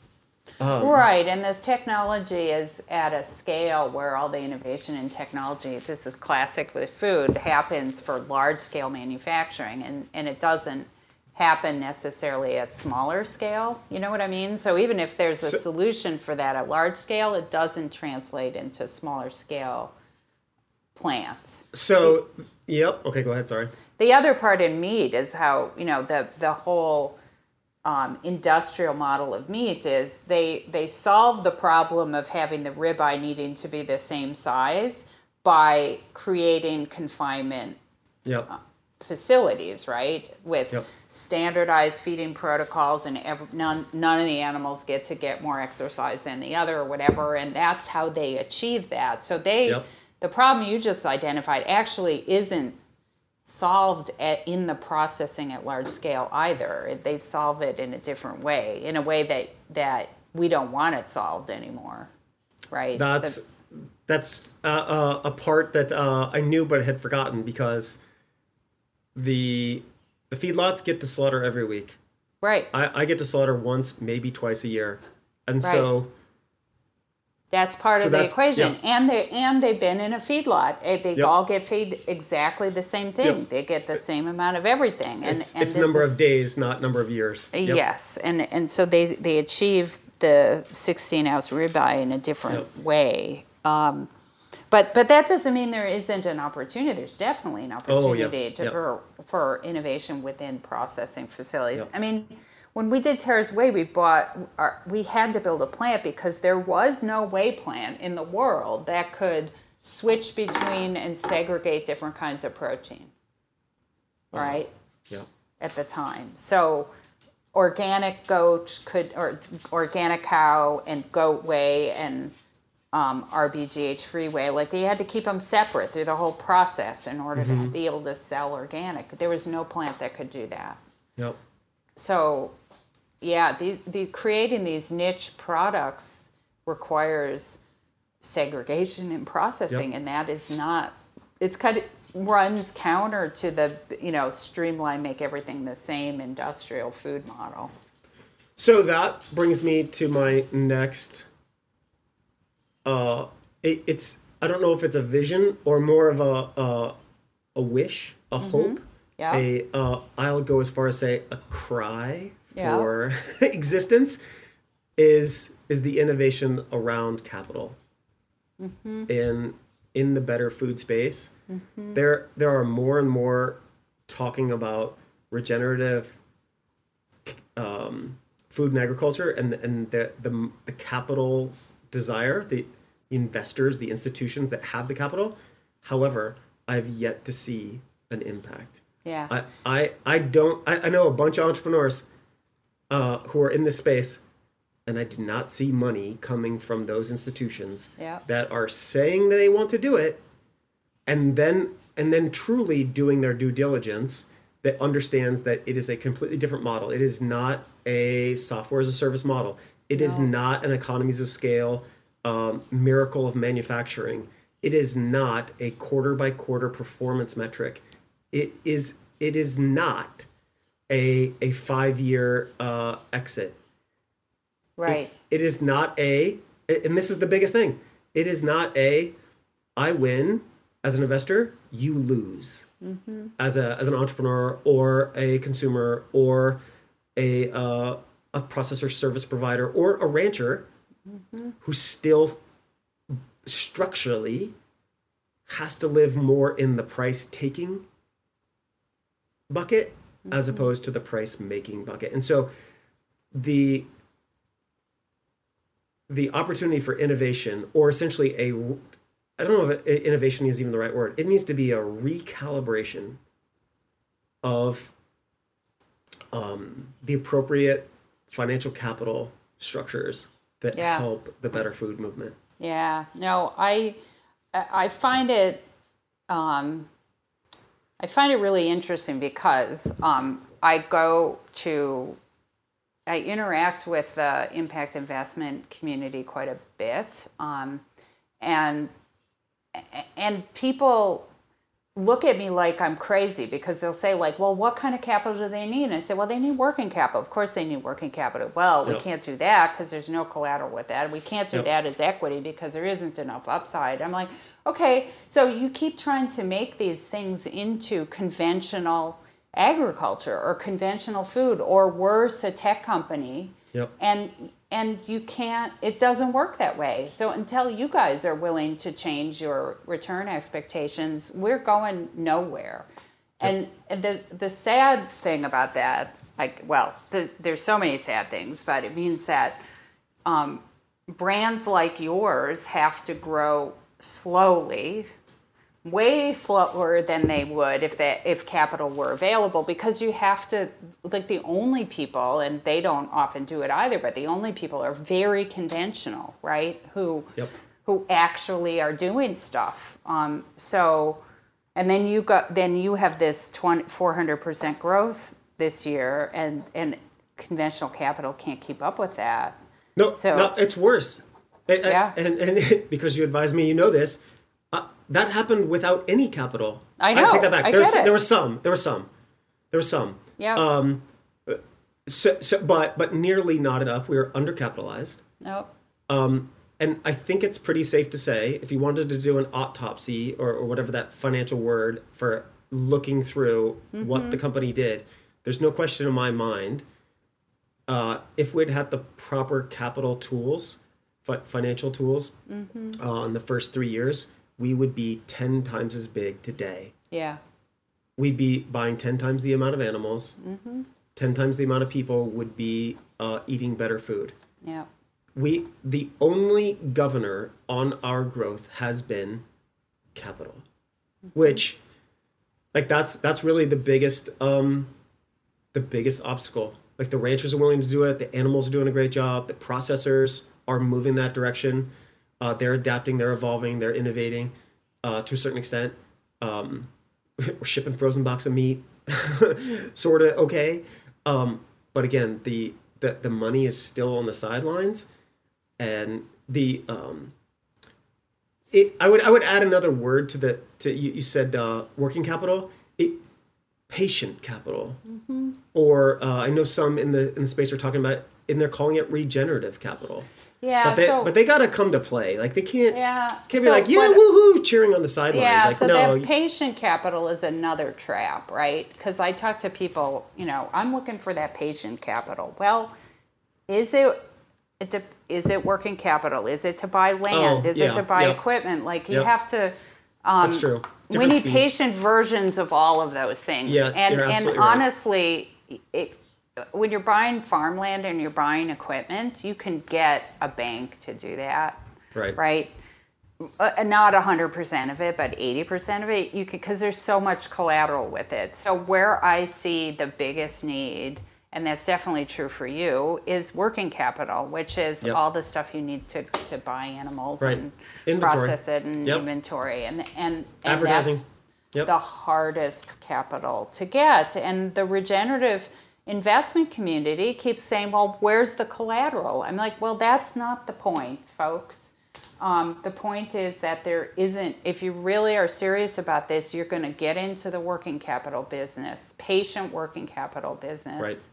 Um, right, and this technology is at a scale where all the innovation in technology, this is classic with food, happens for large scale manufacturing, and, and it doesn't happen necessarily at smaller scale. You know what I mean? So even if there's a So- solution for that at large scale, it doesn't translate into smaller scale plants. So yep. Okay. Go ahead. Sorry. The other part in meat is how you know the the whole um, industrial model of meat is they they solve the problem of having the ribeye needing to be the same size by creating confinement Yep. facilities, right? With Yep. standardized feeding protocols, and none none of the animals get to get more exercise than the other, or whatever, and that's how they achieve that. So they, Yep. the problem you just identified, actually isn't solved at, in the processing at large scale either. They solve it in a different way, in a way that that we don't want it solved anymore, right? That's The- that's uh, uh, a part that uh, I knew but had forgotten because the the feedlots get to slaughter every week. right. I, I get to slaughter once, maybe twice a year, and so That's part So of the equation, yeah. and they and they've been in a feedlot. They Yep. all get fed exactly the same thing. Yep. They get the same amount of everything, and it's, and it's number is- of days, not number of years. Yep. Yes, and and so they they achieve the 16 ounce ribeye in a different way. Um, but but that doesn't mean there isn't an opportunity. There's definitely an opportunity to, Oh, Yep. for for innovation within processing facilities. I mean, when we did Tera's Whey, we bought our, we had to build a plant because there was no way plant in the world that could switch between and segregate different kinds of protein. Right Yep. at the time. So organic goat could or organic cow and goat whey and um, RBGH free whey, like they had to keep them separate through the whole process in order to be able to sell organic. There was no plant that could do that. Yep. So, yeah, the, the creating these niche products requires segregation and processing, Yep. and that is not. It's kind of runs counter to the you know streamline, make everything the same industrial food model. So that brings me to my next. Uh, it, it's I don't know if it's a vision or more of a a, a wish, a hope. Mm-hmm. Yeah. A uh, I'll go as far as say a cry Yeah. for [LAUGHS] existence is is the innovation around capital. Mm-hmm. In in the better food space, there there are more and more talking about regenerative um, food and agriculture and and the, the the capital's desire, the investors, the institutions that have the capital. However, I've yet to see an impact. Yeah. I I, I don't I, I know a bunch of entrepreneurs uh, who are in this space and I do not see money coming from those institutions Yeah. that are saying they want to do it and then and then truly doing their due diligence that understands that it is a completely different model. It is not a software as a service model. It is No. not an economies of scale um, miracle of manufacturing. It is not a quarter by quarter performance metric. It is it is not a a five year uh, exit. right. It is not a, and this is the biggest thing. It is not a, I win as an investor, you lose as a as an entrepreneur or a consumer or a uh, a processor service provider or a rancher. who still structurally has to live more in the price taking bucket as opposed to the price making bucket. And so the the opportunity for innovation or essentially a I don't know if innovation is even the right word. It needs to be a recalibration of um, the appropriate financial capital structures that Yeah. help the better food movement. Yeah, no, I I find it um, I find it really interesting because um, I go to I interact with the impact investment community quite a bit, um, and and people look at me like I'm crazy because they'll say like, "Well, what kind of capital do they need?" And I say, "Well, they need working capital. Of course, they need working capital." Well, we can't do that because there's no collateral with that. We can't do Yep. that as equity because there isn't enough upside. I'm like, okay, so you keep trying to make these things into conventional agriculture or conventional food, or worse, a tech company. Yep. and and you can't it doesn't work that way. So until you guys are willing to change your return expectations we're going nowhere. And the the sad thing about that like well the, there's so many sad things but it means that um, brands like yours have to grow slowly way slower than they would if that if capital were available because you have to like the only people and they don't often do it either but the only people are very conventional right who Yep. who actually are doing stuff um, so and then you got then you have this 20, 400% growth this year and and conventional capital can't keep up with that No, So- no, it's worse. And, Yeah. and, and [LAUGHS] because you advised me, you know this. Uh, that happened without any capital. I know, I take that back. I There's, get it. There was some. There was some. There was some. yeah Um, So, so, but but nearly not enough. We were undercapitalized. nope Um, And I think it's pretty safe to say, if you wanted to do an autopsy or, or whatever that financial word for looking through what the company did, there's no question in my mind. Uh, if we'd had the proper capital tools, fi- financial tools, uh, in the first three years, we would be 10 times as big today. yeah. We'd be buying 10 times the amount of animals, 10 times the amount of people would be uh, eating better food. Yeah. We the only governor on our growth has been capital which like that's that's really the biggest um the biggest obstacle. Like the ranchers are willing to do it. The animals are doing a great job. The processors are moving that direction. Uh, they're adapting they're evolving they're innovating uh, to a certain extent. Um, [LAUGHS] we're shipping frozen box of meat. [LAUGHS] Sort of okay. Um, but again the, the the money is still on the sidelines. And the um it i would i would add another word to the to you, you said uh working capital. It patient capital. Or uh, i know some in the in the space are talking about it and they're calling it regenerative capital yeah but they so but they gotta come to play like they can't yeah can't be like yeah what- woohoo cheering on the sidelines Yeah, like so no that patient capital is another trap, right? Because I talk to people, you know, I'm looking for that patient capital. Well, is it, it it working capital? Is it to buy land? Oh, is yeah, it to buy yep. equipment? Like you have to. Um, that's true we need speeds. patient versions of all of those things. Yeah, and and right. honestly, it, when you're buying farmland and you're buying equipment, you can get a bank to do that right right? Uh, not 100% of it, but 80% of it, you can, because there's so much collateral with it. So, where I see the biggest need, and that's definitely true for you, is working capital, which is Yep. all the stuff you need to, to buy animals Right. and Inventory. process it and Yep. inventory. And, and, and Advertising. Yep. the hardest capital to get. And the regenerative investment community keeps saying, well, where's the collateral? I'm like, well, that's not the point, folks. Um, the point is that there isn't, if you really are serious about this, you're going to get into the working capital business, patient working capital business. Right.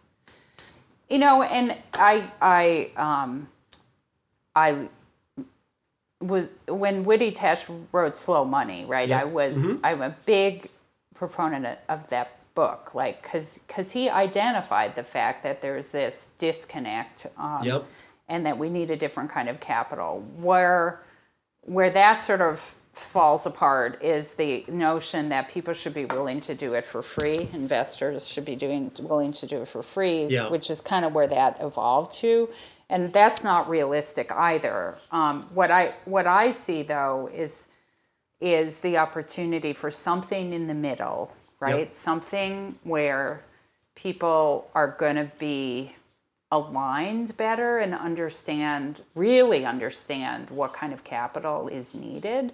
You know, and I, I, um, I was when Woody Tasch wrote Slow Money, right? I was I'm a big proponent of that book, like because because he identified the fact that there's this disconnect. Um, Yep. and that we need a different kind of capital. Where where that sort of falls apart is the notion that people should be willing to do it for free. Investors should be doing willing to do it for free, Yeah. which is kind of where that evolved to, and that's not realistic either. Um, what I what I see though is is the opportunity for something in the middle, right? Something where people are going to be aligned better and understand, really understand what kind of capital is needed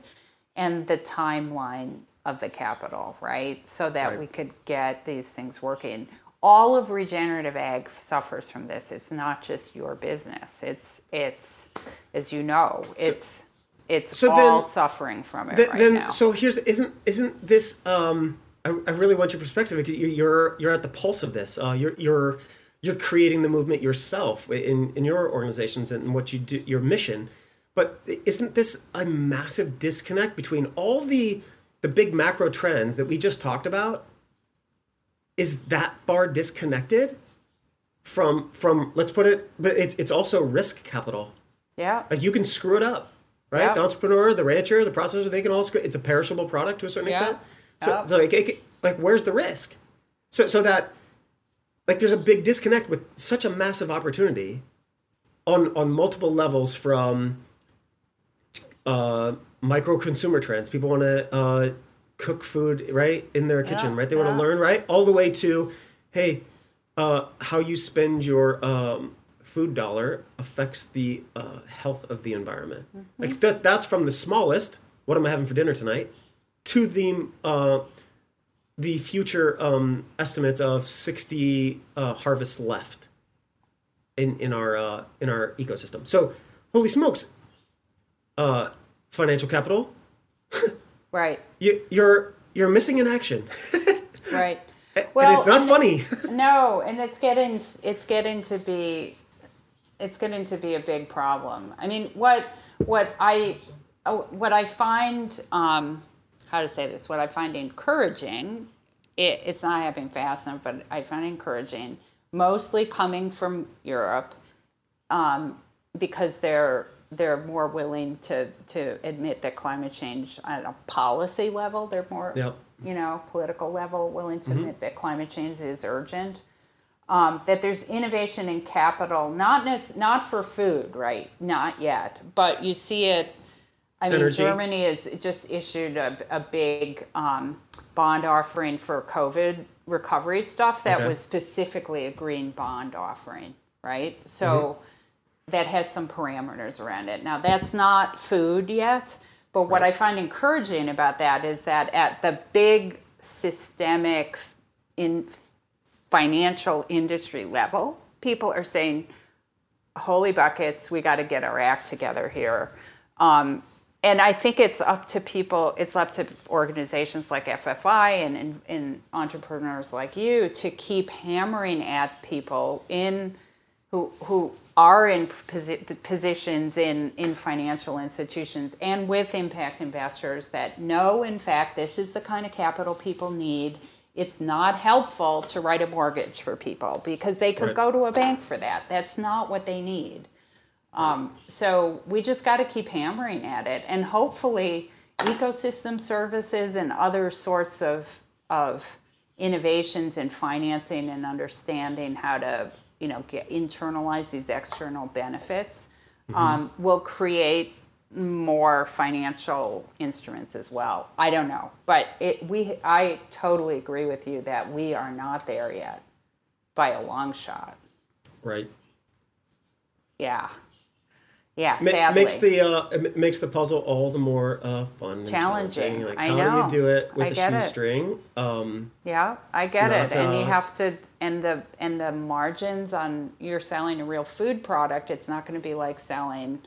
and the timeline of the capital, right? So that Right. we could get these things working. All of regenerative ag suffers from this. It's not just your business. It's it's as you know, it's it's so all then- suffering from it Th- right then now. so here's isn't isn't this um I, I really want your perspective because you- you're you're at the pulse of this uh you're you're you're creating the movement yourself in in your organizations and what you do your mission but isn't this a massive disconnect between all the the big macro trends that we just talked about is that far disconnected from from let's put it but it's it's also risk capital yeah. like you can screw it up, right? Yeah. The entrepreneur, the rancher, the processor, they can all screw. It's a perishable product to a certain Yeah. extent. So, so like, it- like, where's the risk? So, so that, like, there's a big disconnect with such a massive opportunity, on on multiple levels from, uh, micro consumer trends. People want to uh, cook food right in their kitchen, Yeah. right? They want Yeah. to learn, right? All the way to, hey, uh, how you spend your um, food dollar affects the uh, health of the environment. Like that, that's from the smallest. What am I having for dinner tonight? To the uh, the future um, estimates of sixty uh, harvests left in in our uh, in our ecosystem. So, holy smokes, uh, financial capital, Right. you, you're you're missing in action, [LAUGHS] Right. and it's not funny. [LAUGHS] No, and it's getting it's getting to be it's getting to be a big problem. I mean, what what I oh, what I find um, how to say this? What I find encouraging, it, it's not happening fast enough, but I find encouraging, mostly coming from Europe, um, because they're they're more willing to to admit that climate change at a policy level, they're more Yep. you know political level willing to admit that climate change is urgent. Um, that there's innovation in capital, not nec- not for food, right? Not yet, but you see it. I mean, Energy. Germany has just issued a, a big um, bond offering for COVID recovery stuff that Okay. was specifically a green bond offering, right? So Mm-hmm. that has some parameters around it. Now, that's not food yet, but what I find encouraging about that is that at the big systemic in financial industry level, people are saying, holy buckets, we got to get our act together here. Um, and I think it's up to people, it's up to organizations like FFI and, and, and entrepreneurs like you to keep hammering at people in who, who are in posi- positions in, in financial institutions and with impact investors that know, in fact, this is the kind of capital people need. It's not helpful to write a mortgage for people because they could Right. go to a bank for that. That's not what they need. Um, so we just got to keep hammering at it, and hopefully, ecosystem services and other sorts of of innovations in financing and understanding how to you know get internalize these external benefits um, will create more financial instruments as well. I don't know, but it we I totally agree with you that we are not there yet by a long shot. right. Yeah. Yeah, Ma- sadly. makes the uh, it makes the puzzle all the more uh, fun, and Challenging. Like, I how know. do you do it with I a shoestring? Um, Yeah, I get it, not, and you uh, have to, and the and the margins on you're selling a real food product. It's not going to be like selling,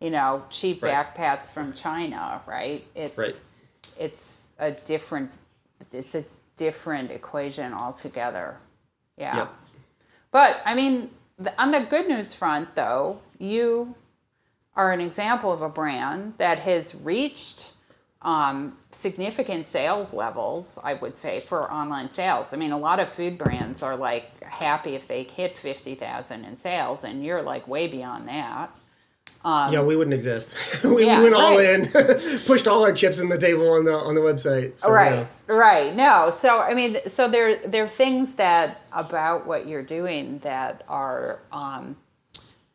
you know, cheap Right. backpacks from China, right? It's Right. it's a different it's a different equation altogether. Yeah. Yep. But I mean, the, on the good news front, though, you are an example of a brand that has reached um, significant sales levels, I would say, for online sales. I mean, a lot of food brands are like happy if they hit 50,000 in sales, and you're like way beyond that. yeah, we wouldn't exist. [LAUGHS] we yeah, went all right. in, [LAUGHS] pushed all our chips in the table on the on the website. So, right yeah. right no so i mean so there there are things that about what you're doing that are um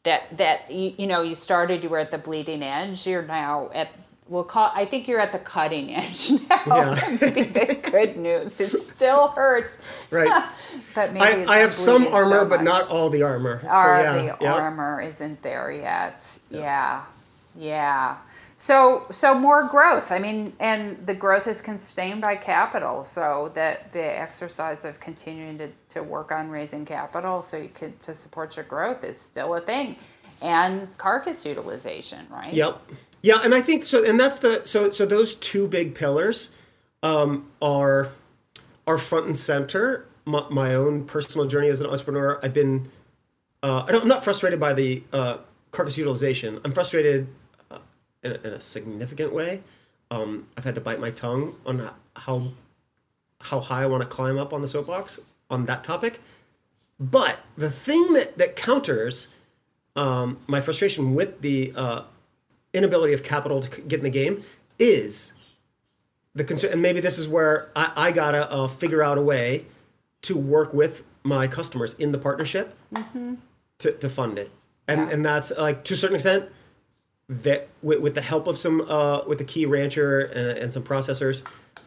that that you, you know you started you were at the bleeding edge you're now at we'll call i think you're at the cutting [LAUGHS] edge now Yeah. [LAUGHS] Maybe the good news it still hurts Right. [LAUGHS] but maybe I, I have some armor, so but not all the armor. So, yeah, the yeah. armor isn't there yet. Yeah. yeah. So so more growth. I mean, and the growth is constrained by capital. So that the exercise of continuing to, to work on raising capital so you could to support your growth is still a thing. And carcass utilization, right? Yep. Yeah, and I think so. And that's the so so those two big pillars um, are are front and center. My, my own personal journey as an entrepreneur, I've been. Uh, I don't, I'm not frustrated by the uh, carcass utilization. I'm frustrated in, a, in a significant way. Um, I've had to bite my tongue on how how high I want to climb up on the soapbox on that topic. But the thing that that counters um, my frustration with the uh, inability of capital to get in the game is the concern, and maybe this is where I, I gotta uh, figure out a way to work with my customers in the partnership to, to fund it, and Yeah. and that's like to a certain extent that with, with the help of some uh, with the key rancher and, and some processors,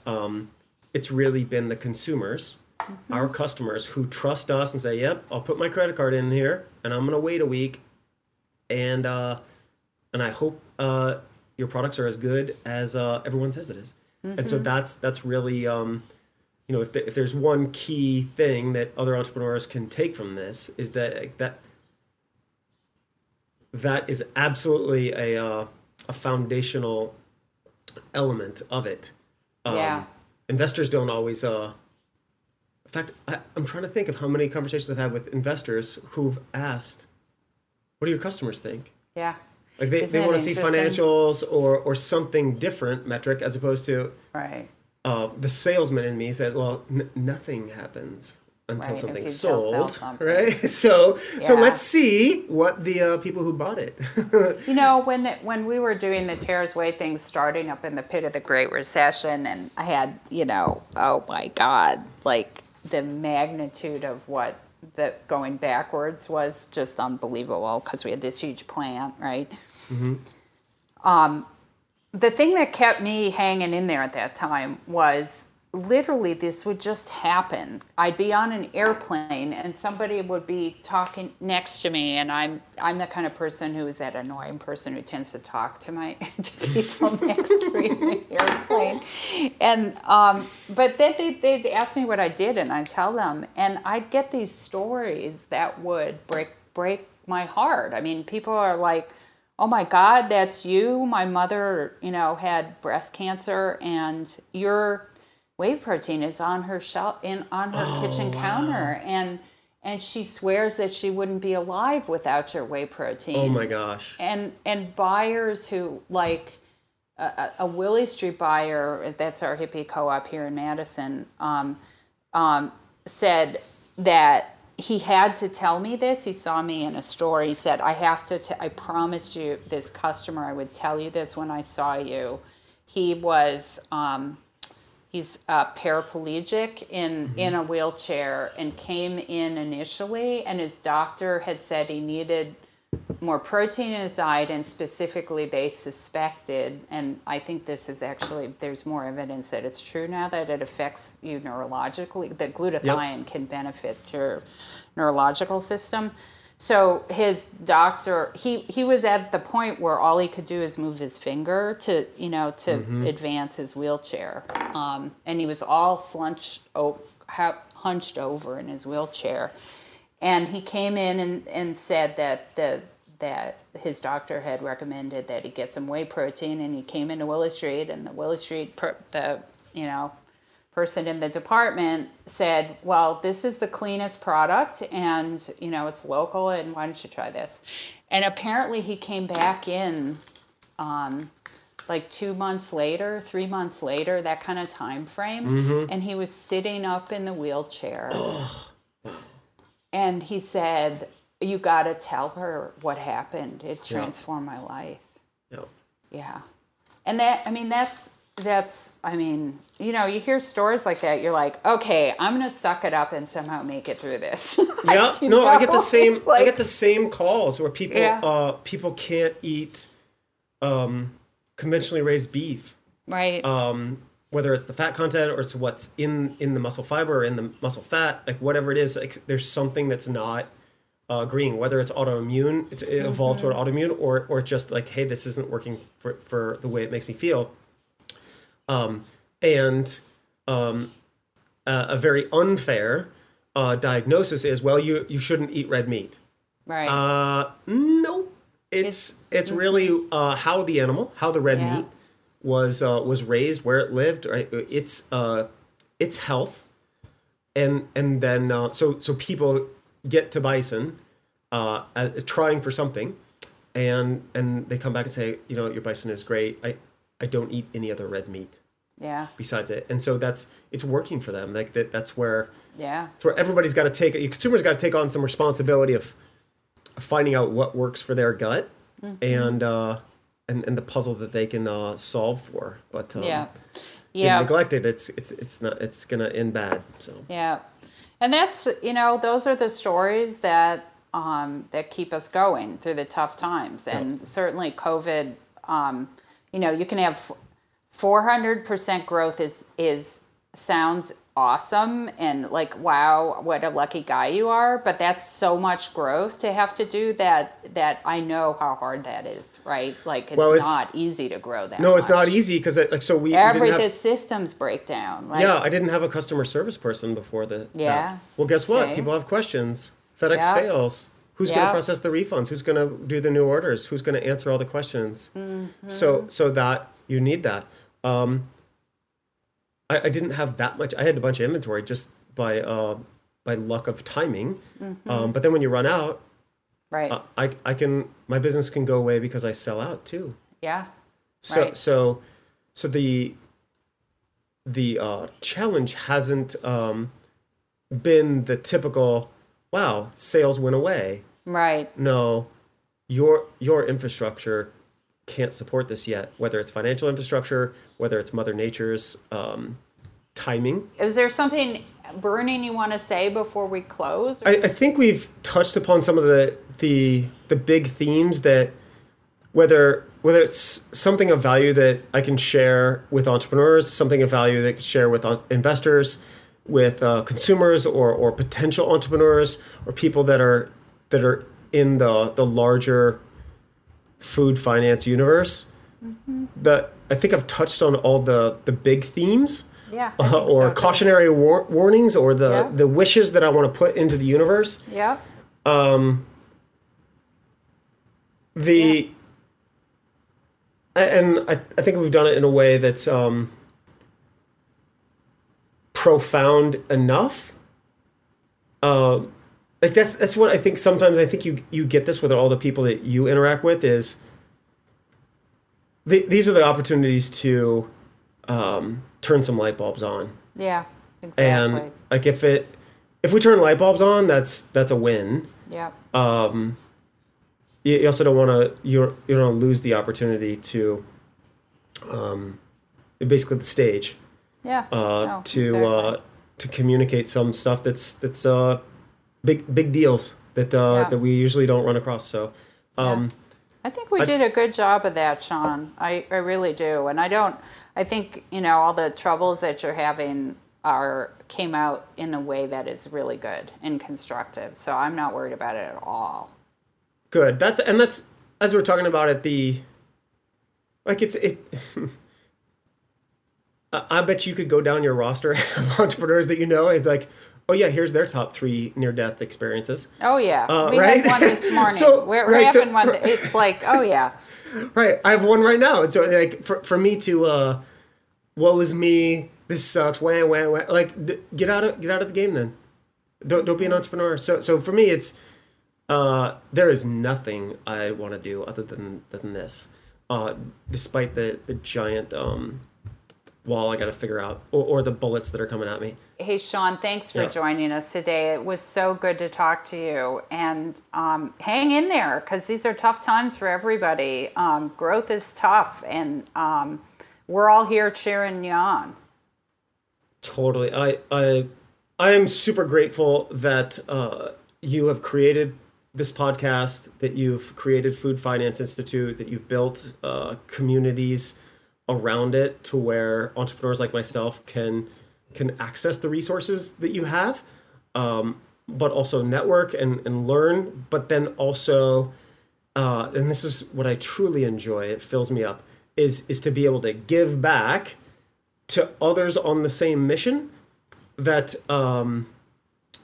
um, it's really been the consumers, our customers who trust us and say, "Yep, I'll put my credit card in here, and I'm gonna wait a week, and uh, and I hope uh, your products are as good as uh, everyone says it is." And so that's that's really um, you know if, the, if there's one key thing that other entrepreneurs can take from this is that that that is absolutely a uh, a foundational element of it. Um, Yeah. Investors don't always. Uh, in fact, I, I'm trying to think of how many conversations I've had with investors who've asked, "What do your customers think?" Yeah. Like they, Isn't they want to see financials or or something different metric as opposed to Right. uh, the salesman in me said, "Well, n- nothing happens until Right, if something's you don't sell sold, something. right?" [LAUGHS] So, so let's see what the uh, people who bought it. [LAUGHS] You know, when when we were doing the Tera's Whey thing, starting up in the pit of the Great Recession, and I had, you know, oh my God, like the magnitude of what the going backwards was just unbelievable because we had this huge plant, right? Um, the thing that kept me hanging in there at that time was literally this would just happen. I'd be on an airplane and somebody would be talking next to me, and I'm I'm the kind of person who is that annoying person who tends to talk to my [LAUGHS] to people next to me in the airplane. And um, but then they they'd ask me what I did, and I tell them, and I'd get these stories that would break break my heart. I mean, people are like oh my god that's you my mother you know had breast cancer and your whey protein is on her shelf in on her kitchen counter and and she swears that she wouldn't be alive without your whey protein oh my gosh! and and buyers who like a, a- a Willy Street buyer, that's our hippie co-op here in Madison, um, um, said that he had to tell me this. He saw me in a store. He said, "I have to. T- I promised you, this customer, I would tell you this when I saw you." He was. Um, he's uh, paraplegic in in a wheelchair and came in initially and his doctor had said he needed more protein in his diet and specifically they suspected and i think this is actually there's more evidence that it's true now that it affects you neurologically that glutathione can benefit your neurological system so his doctor he he was at the point where all he could do is move his finger to you know to advance his wheelchair. Um, and he was all slunched oh, ha- hunched over in his wheelchair. And he came in and, and said that the that his doctor had recommended that he get some whey protein and he came into Willow Street and the Willow Street per, the you know person in the department said well this is the cleanest product and you know it's local and why don't you try this and apparently he came back in um, like two months later, three months later, that kind of time frame. Mm-hmm. And he was sitting up in the wheelchair. And he said, You got to tell her what happened. It transformed my life. Yeah. Yeah. And that, I mean, that's, that's, I mean, you know, you hear stories like that, you're like, okay, I'm to suck it up and somehow make it through this. [LAUGHS] Yeah, no, I get the [LAUGHS] same. Like- I get the same calls where people Yeah. uh, people can't eat um, conventionally raised beef, right. um, whether it's the fat content or it's what's in in the muscle fiber or in the muscle fat, like whatever it is. Like there's something that's not uh, agreeing, whether it's autoimmune, it's it evolved to an autoimmune, or or just like, hey, this isn't working for for the way it makes me feel. Um, and um, a, a very unfair uh, diagnosis is, well, you you shouldn't eat red meat. right. Uh, no, it's it's, really uh, how the animal, how the red Yeah. meat was uh, was raised, where it lived, right? Its uh, its health, and and then uh, so so people get to bison, uh, uh, trying for something, and and they come back and say, you know, your bison is great. I I don't eat any other red meat yeah. besides it, and so that's it's working for them. Like that, that's where Yeah. it's where everybody's got to take consumers got to take on some responsibility of finding out what works for their gut Mm-hmm. and uh and, and the puzzle that they can uh solve for but um, Yeah. Yeah. neglected it's it's it's not it's gonna end bad so Yeah. And that's, you know, those are the stories that um, that keep us going through the tough times. And certainly COVID, um, you know, you can have 400% growth is is sounds awesome and like wow what a lucky guy you are but that's so much growth to have to do that that i know how hard that is right? Like it's, Well, it's- not easy to grow that no it's not easy because like so we, we every didn't the systems break down like, yeah i didn't have a customer service person before the Yeah. well guess what? Same. people have questions. Fedex Yeah. fails. Who's going to process the refunds? Who's going to do the new orders? Who's going to answer all the questions? Mm-hmm. so so that you need that um I, I didn't have that much i had a bunch of inventory just by uh by luck of timing Mm-hmm. um but then when you run out right uh, i i can my business can go away because i sell out too yeah so Right. so so the the uh, challenge hasn't um, been the typical wow sales went away. right No, your your infrastructure can't support this yet. Whether it's financial infrastructure, whether it's Mother Nature's um, timing. Is there something burning you want to say before we close? I, I think we've touched upon some of the the the big themes that whether whether it's something of value that I can share with entrepreneurs, something of value that I can share with investors, with uh, consumers or or potential entrepreneurs or people that are that are in the the larger food finance universe. The I think I've touched on all the the big themes yeah. Uh, or so, cautionary war- warnings or the Yeah. the wishes that I want to put into the universe. Yeah. Um the and I, I think we've done it in a way that's um, profound enough. Um, like that's that's what I think. Sometimes I think you you get this with all the people that you interact with is. The, these are the opportunities to um, turn some light bulbs on. Yeah. Exactly. and like if it if we turn light bulbs on that's that's a win yeah. you, you also don't want to you you don't lose the opportunity to um basically the stage Yeah. uh No, to exactly. uh to communicate some stuff that's that's uh big big deals that uh Yeah. that we usually don't run across so um I think we did a good job of that, Sean. I, I really do. And I don't, I think, you know, all the troubles that you're having are, came out in a way that is really good and constructive. So I'm not worried about it at all. good that's and that's as we we're talking about it the like it's it [LAUGHS] I I bet you could go down your roster [LAUGHS] of entrepreneurs that you know. It's like, oh yeah, here's their top three near death experiences. Oh, yeah. Uh, we right? had one this [LAUGHS] morning. So, we're right, so- one. that- It's like, oh, yeah. [LAUGHS] Right, I have one right now. And so like for for me to, uh, what was me? This sucks. Wah, wah, wah. Like d- get out of get out of the game then. Don't don't be an entrepreneur. So so for me, it's uh, there is nothing I want to do other than than this. uh, despite the the giant um, wall I got to figure out, or, or the bullets that are coming at me. Hey, Sean, thanks for Yeah. joining us today. It was so good to talk to you. And um, hang in there because these are tough times for everybody. Um, growth is tough, and um, we're all here cheering you on. Totally. I I I am super grateful that uh, you have created this podcast, that you've created Food Finance Institute, that you've built uh, communities around it to where entrepreneurs like myself can can access the resources that you have, um, but also network and, and learn, but then also uh, and this is what I truly enjoy, it fills me up, is is to be able to give back to others on the same mission that um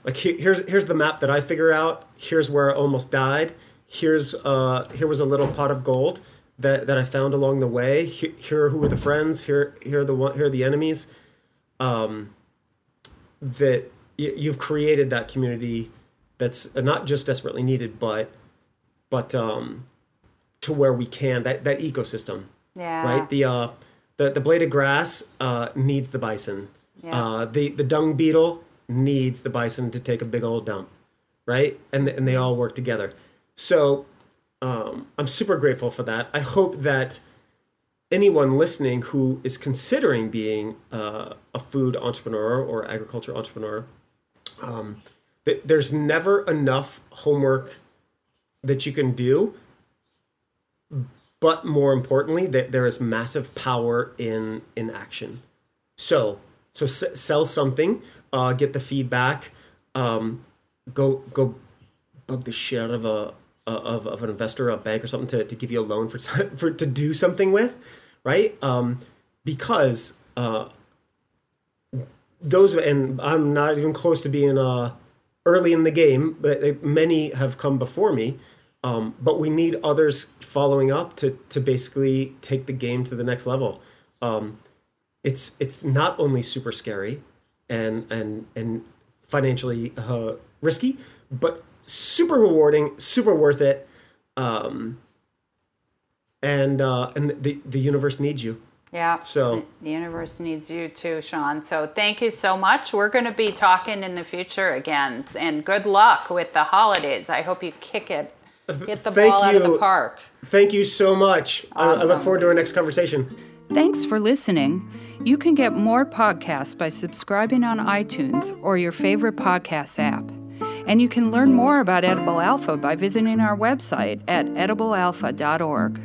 like he- here's here's the map that I figure out here's where I almost died here's uh here was a little pot of gold that that I found along the way here, here are who are the friends here here are the one here are the enemies um that y- you've created that community that's not just desperately needed but but um to where we can that that ecosystem Yeah. right? The uh, the the blade of grass uh, needs the bison. Yeah. Uh, the the dung beetle needs the bison to take a big old dump, right? And and they all work together. So um, I'm super grateful for that. I hope that anyone listening who is considering being uh, a food entrepreneur or agriculture entrepreneur, um, there's never enough homework that you can do but more importantly that there is massive power in in action so so s- sell something uh, get the feedback um, go go bug the shit out of a of, of an investor a bank or something to, to give you a loan for [LAUGHS] for to do something with right um, because uh, those and i'm not even close to being uh, early in the game but many have come before me um, but we need others following up to to basically take the game to the next level. Um, it's it's not only super scary and and and financially uh, risky, but super rewarding, super worth it. Um, and uh, and the the universe needs you. Yeah. So- the, the universe needs you too, Sean. So thank you so much. We're going to be talking in the future again, and good luck with the holidays. I hope you kick it, hit the Thank ball out of the you. park. Thank you so much. I, I look forward to our next conversation. Thanks for listening. You can get more podcasts by subscribing on iTunes or your favorite podcast app. And you can learn more about Edible Alpha by visiting our website at ediblealpha.org.